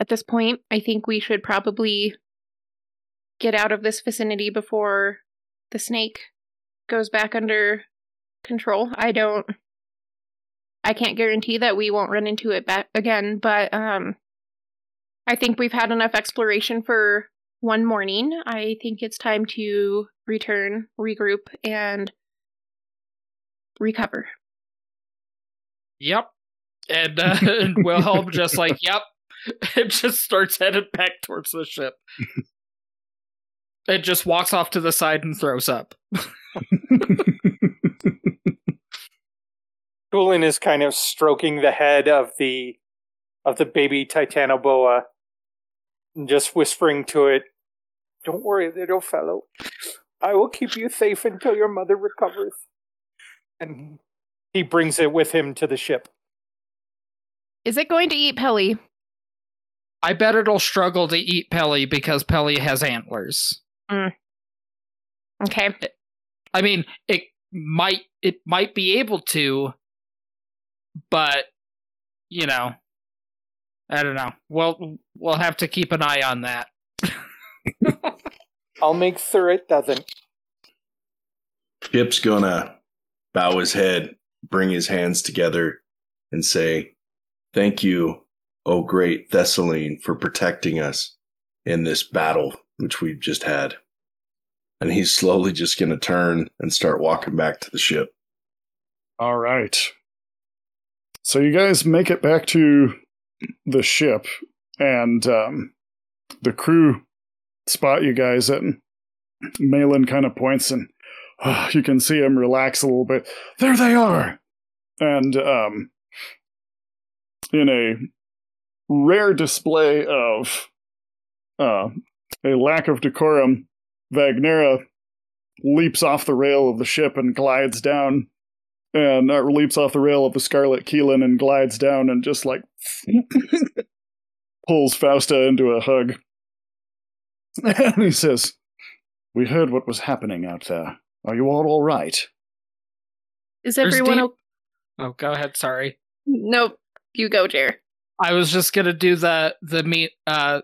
at this point, I think we should probably get out of this vicinity before the snake goes back under control. I don't I can't guarantee that we won't run into it back again, but um I think we've had enough exploration for one morning. I think it's time to return, regroup and recover. Yep. And, uh, and Wilhelm just like, yep. It just starts headed back towards the ship. it just walks off to the side and throws up. Tulin is kind of stroking the head of the of the baby Titanoboa and just whispering to it, Don't worry, little fellow. I will keep you safe until your mother recovers. And he brings it with him to the ship. Is it going to eat Pelly? I bet it'll struggle to eat Pelly because Pelly has antlers. Mm. Okay. I mean, it might it might be able to, but you know, I don't know. Well, we'll have to keep an eye on that. I'll make sure it doesn't. Chip's gonna bow his head, bring his hands together, and say, Thank you, O great Thessaline, for protecting us in this battle which we've just had. And he's slowly just gonna turn and start walking back to the ship. All right. So you guys make it back to the ship, and um, the crew spot you guys, and Malin kind of points, and uh, you can see him relax a little bit. There they are! And um, in a rare display of uh, a lack of decorum, Vagnera leaps off the rail of the ship and glides down and uh, leaps off the rail of the Scarlet Keelan and glides down and just like pulls Fausta into a hug. And he says, We heard what was happening out there. Are you all all right? Is There's everyone deep- o- Oh, go ahead. Sorry. Nope. You go, Jer. I was just gonna do the the me. Uh,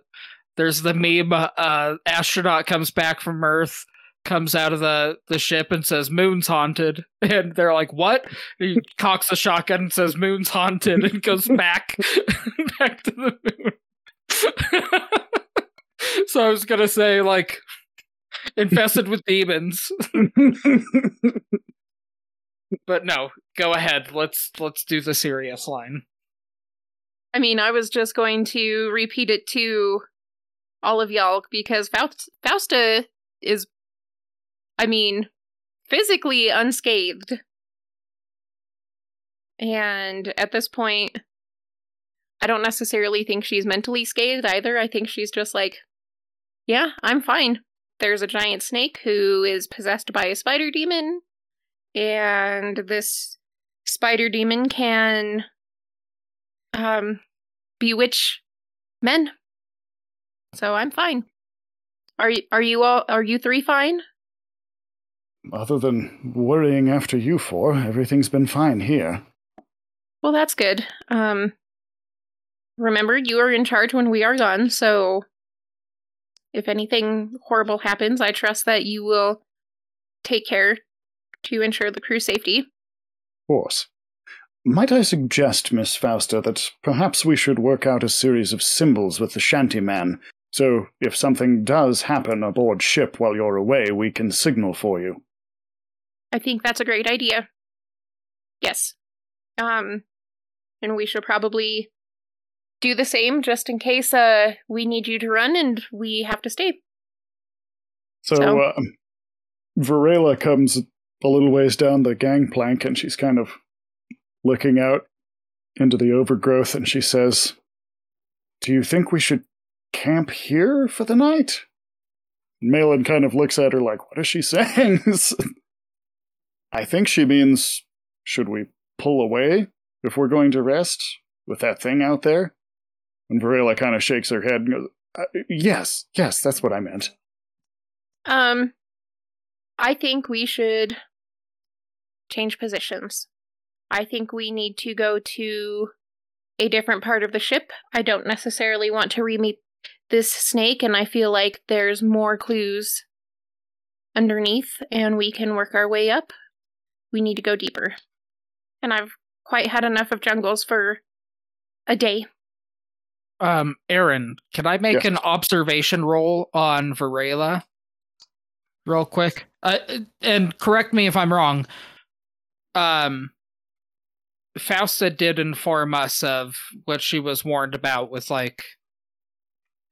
there's the meme. Uh, astronaut comes back from Earth, comes out of the the ship and says "Moon's haunted," and they're like, "What?" He cocks a shotgun and says "Moon's haunted" and goes back back to the moon. so I was gonna say like infested with demons, but no. Go ahead. Let's let's do the serious line. I mean, I was just going to repeat it to all of y'all because Faust- Fausta is, I mean, physically unscathed. And at this point, I don't necessarily think she's mentally scathed either. I think she's just like, yeah, I'm fine. There's a giant snake who is possessed by a spider demon, and this spider demon can um bewitch men. So I'm fine. Are you are you all are you three fine? Other than worrying after you four, everything's been fine here. Well, that's good. Um remember you are in charge when we are gone, so if anything horrible happens, I trust that you will take care to ensure the crew's safety. Of course. Might I suggest, Miss Fausta, that perhaps we should work out a series of symbols with the shantyman, so if something does happen aboard ship while you're away, we can signal for you. I think that's a great idea. Yes. Um and we should probably do the same just in case uh we need you to run and we have to stay. So, So- uh, Varela comes a little ways down the gangplank and she's kind of looking out into the overgrowth and she says, Do you think we should camp here for the night? Malin kind of looks at her like, What is she saying? I think she means, should we pull away if we're going to rest with that thing out there? And Varela kind of shakes her head and goes, uh, Yes, yes, that's what I meant. Um, I think we should change positions. I think we need to go to a different part of the ship. I don't necessarily want to re-meet this snake, and I feel like there's more clues underneath, and we can work our way up. We need to go deeper. And I've quite had enough of jungles for a day. Um, Aaron, can I make Yes. an observation roll on Varela? Real quick. Uh, and correct me if I'm wrong. Um, Fausta did inform us of what she was warned about was like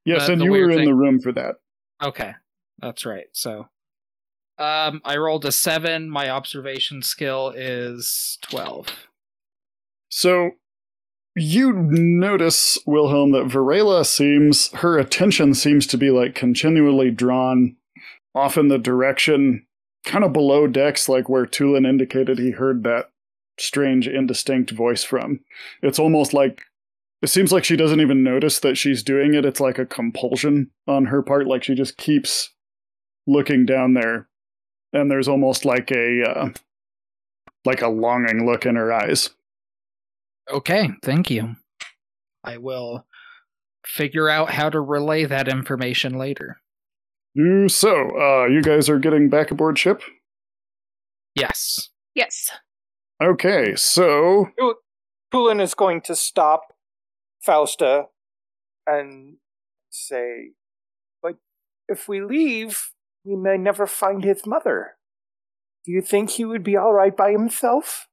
Yes, The- and the you were in thing. the room for that. Okay, that's right. So, um, I rolled a seven. My observation skill is twelve. So you notice, Wilhelm, that Varela seems her attention seems to be like continually drawn off in the direction kind of below decks, like where Tulin indicated he heard that strange, indistinct voice from. It's almost like it seems like she doesn't even notice that she's doing it. It's like a compulsion on her part, like she just keeps looking down there, and there's almost like a uh, like a longing look in her eyes. Okay, thank you. I will figure out how to relay that information later. Mm, So, uh, you guys are getting back aboard ship? Yes. Yes. Okay, so Tulin is going to stop Fausta and say, But if we leave, we may never find his mother. Do you think he would be all right by himself?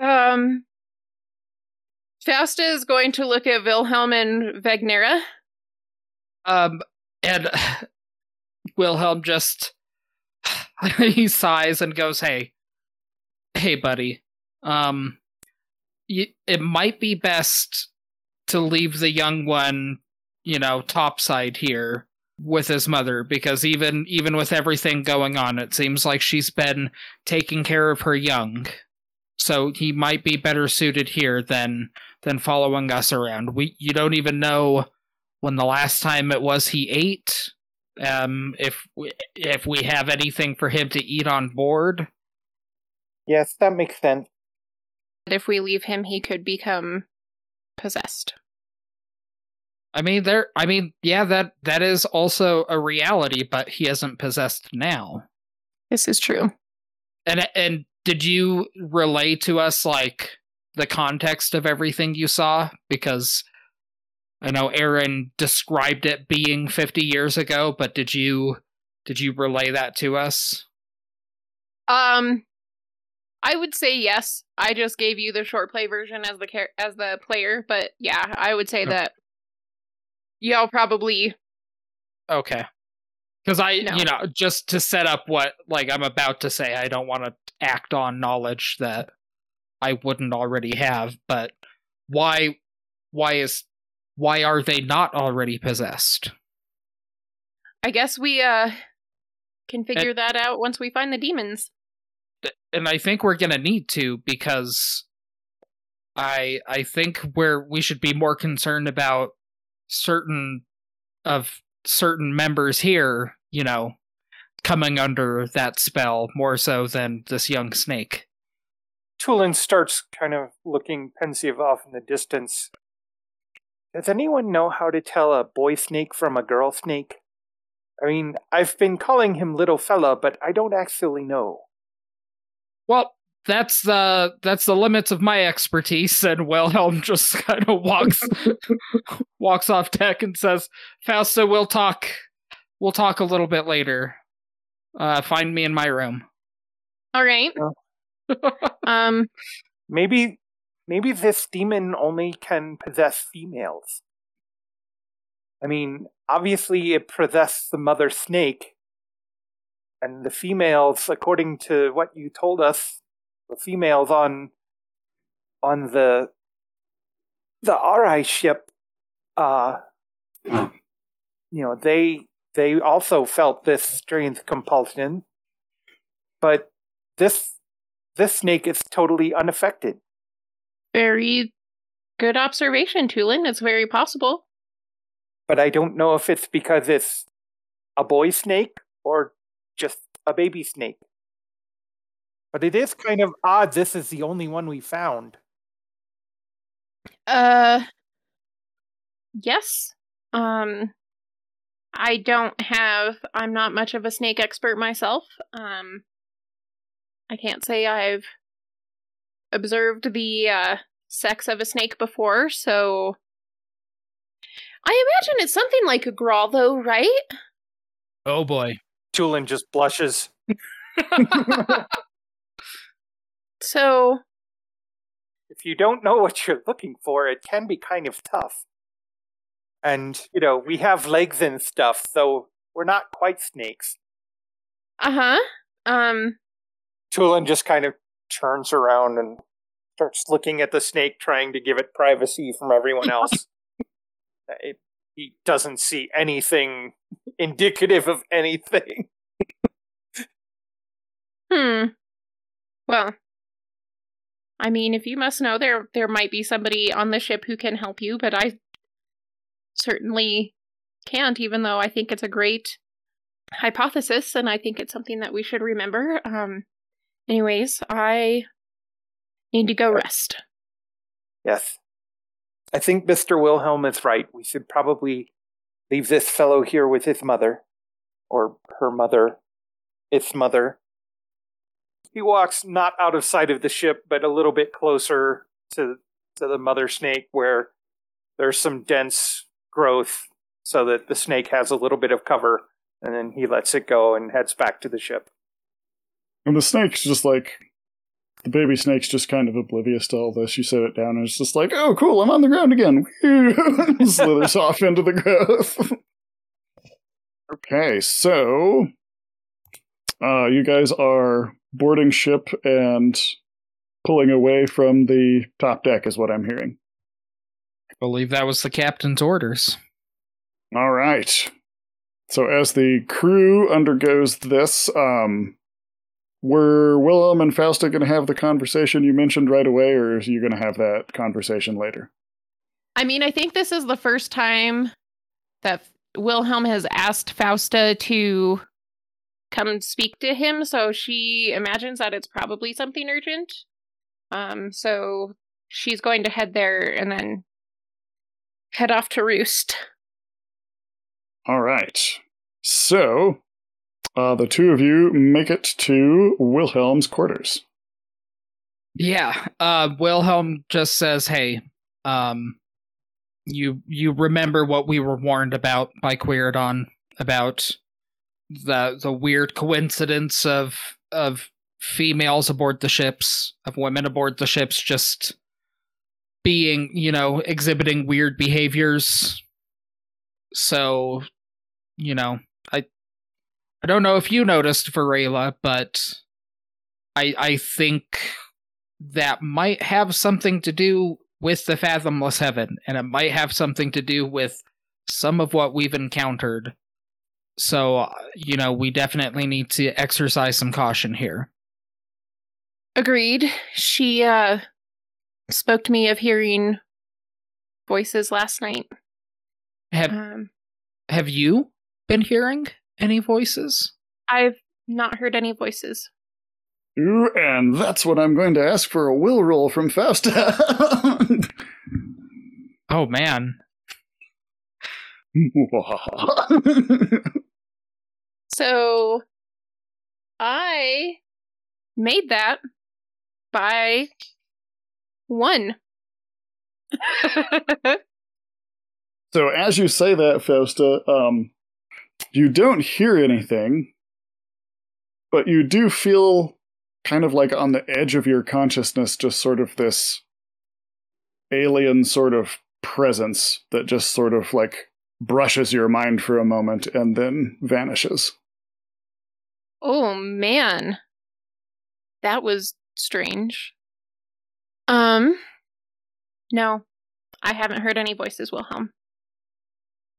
Um, Fausta is going to look at Wilhelm and Vagnera. Um, and Wilhelm just he sighs and goes, "Hey, hey, buddy. Um, it might be best to leave the young one, you know, topside here with his mother because even even with everything going on, it seems like she's been taking care of her young. So he might be better suited here than than following us around. We you don't even know." when the last time it was he ate um if if we have anything for him to eat on board Yes, that makes sense. If we leave him, he could become possessed. i mean there i mean yeah that that is also a reality but he isn't possessed now This is true. and and did you relay to us like the context of everything you saw because i know aaron described it being 50 years ago but did you did you relay that to us Um, I would say yes. I just gave you the short play version as the char- as the player, but yeah, I would say Okay. that y'all probably Okay. Because I, No. you know, just to set up what like I'm about to say, I don't want to act on knowledge that I wouldn't already have. But why, why is, why are they not already possessed? I guess we uh can figure that out once we find the demons. And I think we're gonna need to because I, I think where we should be more concerned about certain of certain members here, you know, coming under that spell more so than this young snake. Tulin starts kind of looking pensive off in the distance. Does anyone know how to tell a boy snake from a girl snake? I mean, I've been calling him little fella, but I don't actually know. Well, that's the that's the limits of my expertise. And Wilhelm just kind of walks walks off deck and says, "Fausta, we'll talk. We'll talk a little bit later. Uh, find me in my room." All right. um Maybe, maybe this demon only can possess females. I mean, obviously it possessed the mother snake, and the females, according to what you told us, the females on on the the RI ship, uh, you know, they they also felt this strange compulsion, but this this snake is totally unaffected. Very good observation, Tulin. It's very possible. But I don't know if it's because it's a boy snake or just a baby snake. But it is kind of odd this is the only one we found. Uh yes. Um I don't have I'm not much of a snake expert myself. Um I can't say I've observed the uh sex of a snake before, so I imagine it's something like a grawl though, right? Oh boy. Tulin just blushes. So If you don't know what you're looking for, it can be kind of tough. And, you know, we have legs and stuff, so we're not quite snakes. uh-huh. Um Tulin just kind of turns around and starts looking at the snake, trying to give it privacy from everyone else. It- he doesn't see anything indicative of anything. Hmm. Well, I mean, if you must know, there there might be somebody on the ship who can help you, but I certainly can't. Even though I think it's a great hypothesis, and I think it's something that we should remember. Um. Anyways, I need to go rest. Yes. I think Mr. Wilhelm is right. We should probably leave this fellow here with his mother. Or her mother. Its mother. He walks not out of sight of the ship, but a little bit closer to, to the mother snake where there's some dense growth so that the snake has a little bit of cover. And then he lets it go and heads back to the ship. And the snake's just like the baby snake's just kind of oblivious to all this. You set it down and it's just like, oh cool, I'm on the ground again. Slithers off into the growth. okay, so uh you guys are boarding ship and pulling away from the top deck is what I'm hearing. I believe that was the captain's orders. All right. So as the crew undergoes this, um, were Wilhelm and Fausta going to have the conversation you mentioned right away, or are you going to have that conversation later? I mean, I think this is the first time that Wilhelm has asked Fausta to come speak to him, so she imagines that it's probably something urgent. Um, so she's going to head there and then head off to roost. All right. So, uh, the two of you make it to Wilhelm's quarters. Yeah. Uh Wilhelm just says, "Hey, um you you remember what we were warned about by Quiridon about the the weird coincidence of of females aboard the ships, of women aboard the ships just being, you know, exhibiting weird behaviors. So, you know, I don't know if you noticed Varela, but I I think that might have something to do with the Fathomless Heaven, and it might have something to do with some of what we've encountered. So, you know, we definitely need to exercise some caution here. Agreed. She uh spoke to me of hearing voices last night. Have Um, have you been hearing any voices? I've not heard any voices. Ooh, and that's what I'm going to ask for a will roll from Fausta. Oh man. So I made that by one. so as you say that, Fausta, um, you don't hear anything, but you do feel kind of like on the edge of your consciousness, just sort of this alien sort of presence that just sort of like brushes your mind for a moment and then vanishes. oh man. That was strange. Um no. I haven't heard any voices, Wilhelm.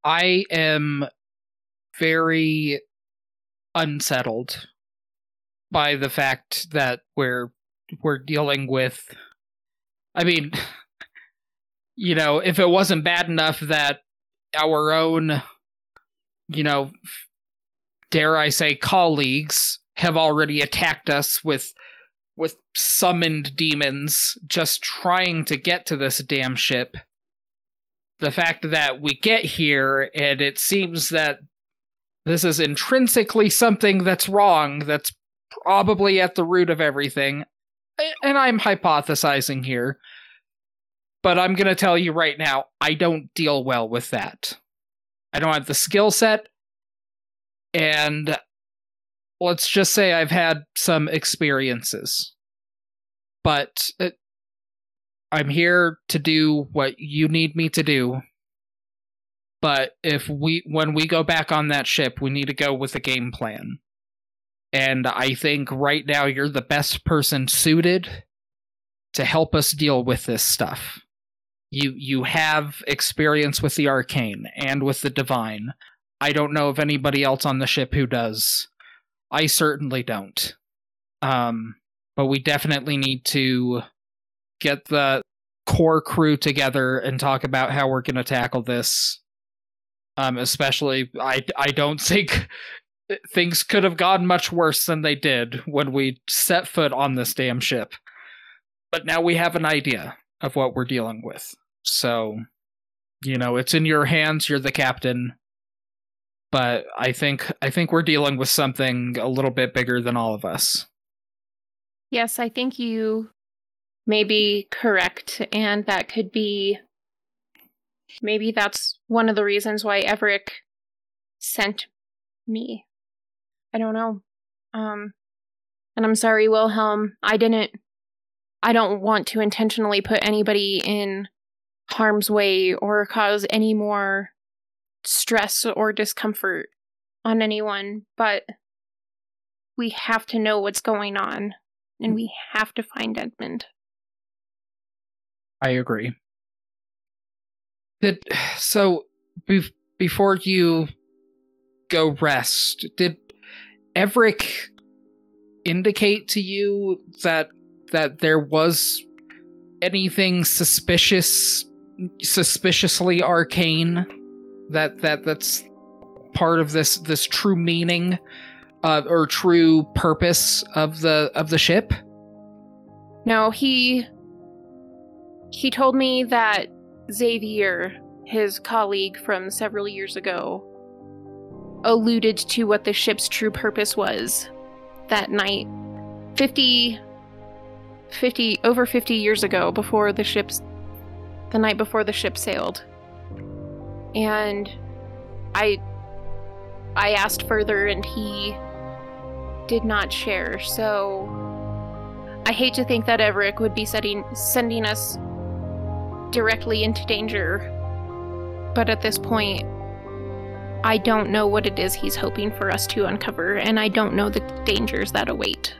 I am very unsettled by the fact that we're we're dealing with I mean you know, if it wasn't bad enough that our own you know dare I say colleagues have already attacked us with with summoned demons just trying to get to this damn ship. The fact that we get here and it seems that this is intrinsically something that's wrong, that's probably at the root of everything. And I'm hypothesizing here. But I'm going to tell you right now, I don't deal well with that. I don't have the skill set. And let's just say I've had some experiences. But it, I'm here to do what you need me to do. But if we when we go back on that ship, we need to go with a game plan. And I think right now you're the best person suited to help us deal with this stuff. You you have experience with the arcane and with the divine. I don't know of anybody else on the ship who does. I certainly don't. Um, but we definitely need to get the core crew together and talk about how we're going to tackle this. Um, especially, I I don't think things could have gone much worse than they did when we set foot on this damn ship. But now we have an idea of what we're dealing with. So, you know, it's in your hands. You're the captain but I think I think we're dealing with something a little bit bigger than all of us. Yes, I think you may be correct, and that could be maybe that's one of the reasons why Everett sent me. I don't know. Um and I'm sorry, Wilhelm. I didn't I don't want to intentionally put anybody in harm's way or cause any more stress or discomfort on anyone, but we have to know what's going on and we have to find Edmund. I agree. Did so be, before you go rest, did Everett indicate to you that that there was anything suspicious suspiciously arcane that that that's part of this this true meaning uh, or true purpose of the of the ship? No, he he told me that Xavier, his colleague from several years ago, alluded to what the ship's true purpose was that night. 50 50 over 50 years ago before the ship's the night before the ship sailed and I I asked further and he did not share. So I hate to think that Everett would be setting sending us directly into danger. But at this point, I don't know what it is he's hoping for us to uncover, and I don't know the dangers that await.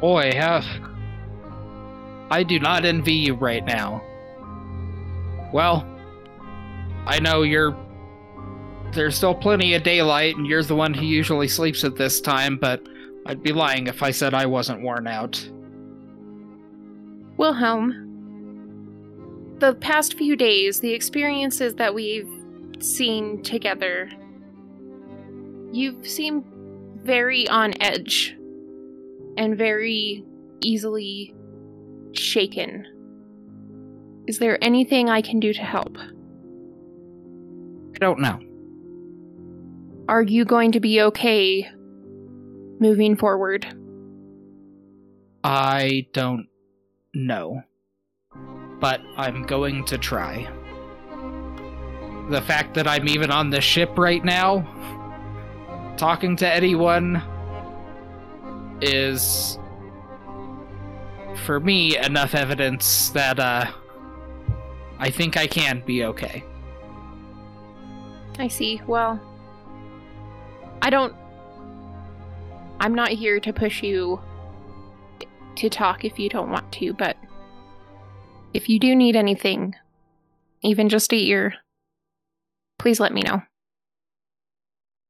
Boy, have I do not envy you right now. Well, I know you're. There's still plenty of daylight, and you're the one who usually sleeps at this time, but I'd be lying if I said I wasn't worn out. Wilhelm, the past few days, the experiences that we've seen together, you've seemed very on edge and very easily shaken. Is there anything I can do to help? I don't know. Are you going to be okay moving forward? I don't know. But I'm going to try. The fact that I'm even on the ship right now, talking to anyone, is for me enough evidence that uh I think I can be okay. I see. Well, I don't. I'm not here to push you to talk if you don't want to, but if you do need anything, even just a ear, please let me know.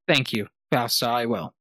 Thank you, Fausta. I will.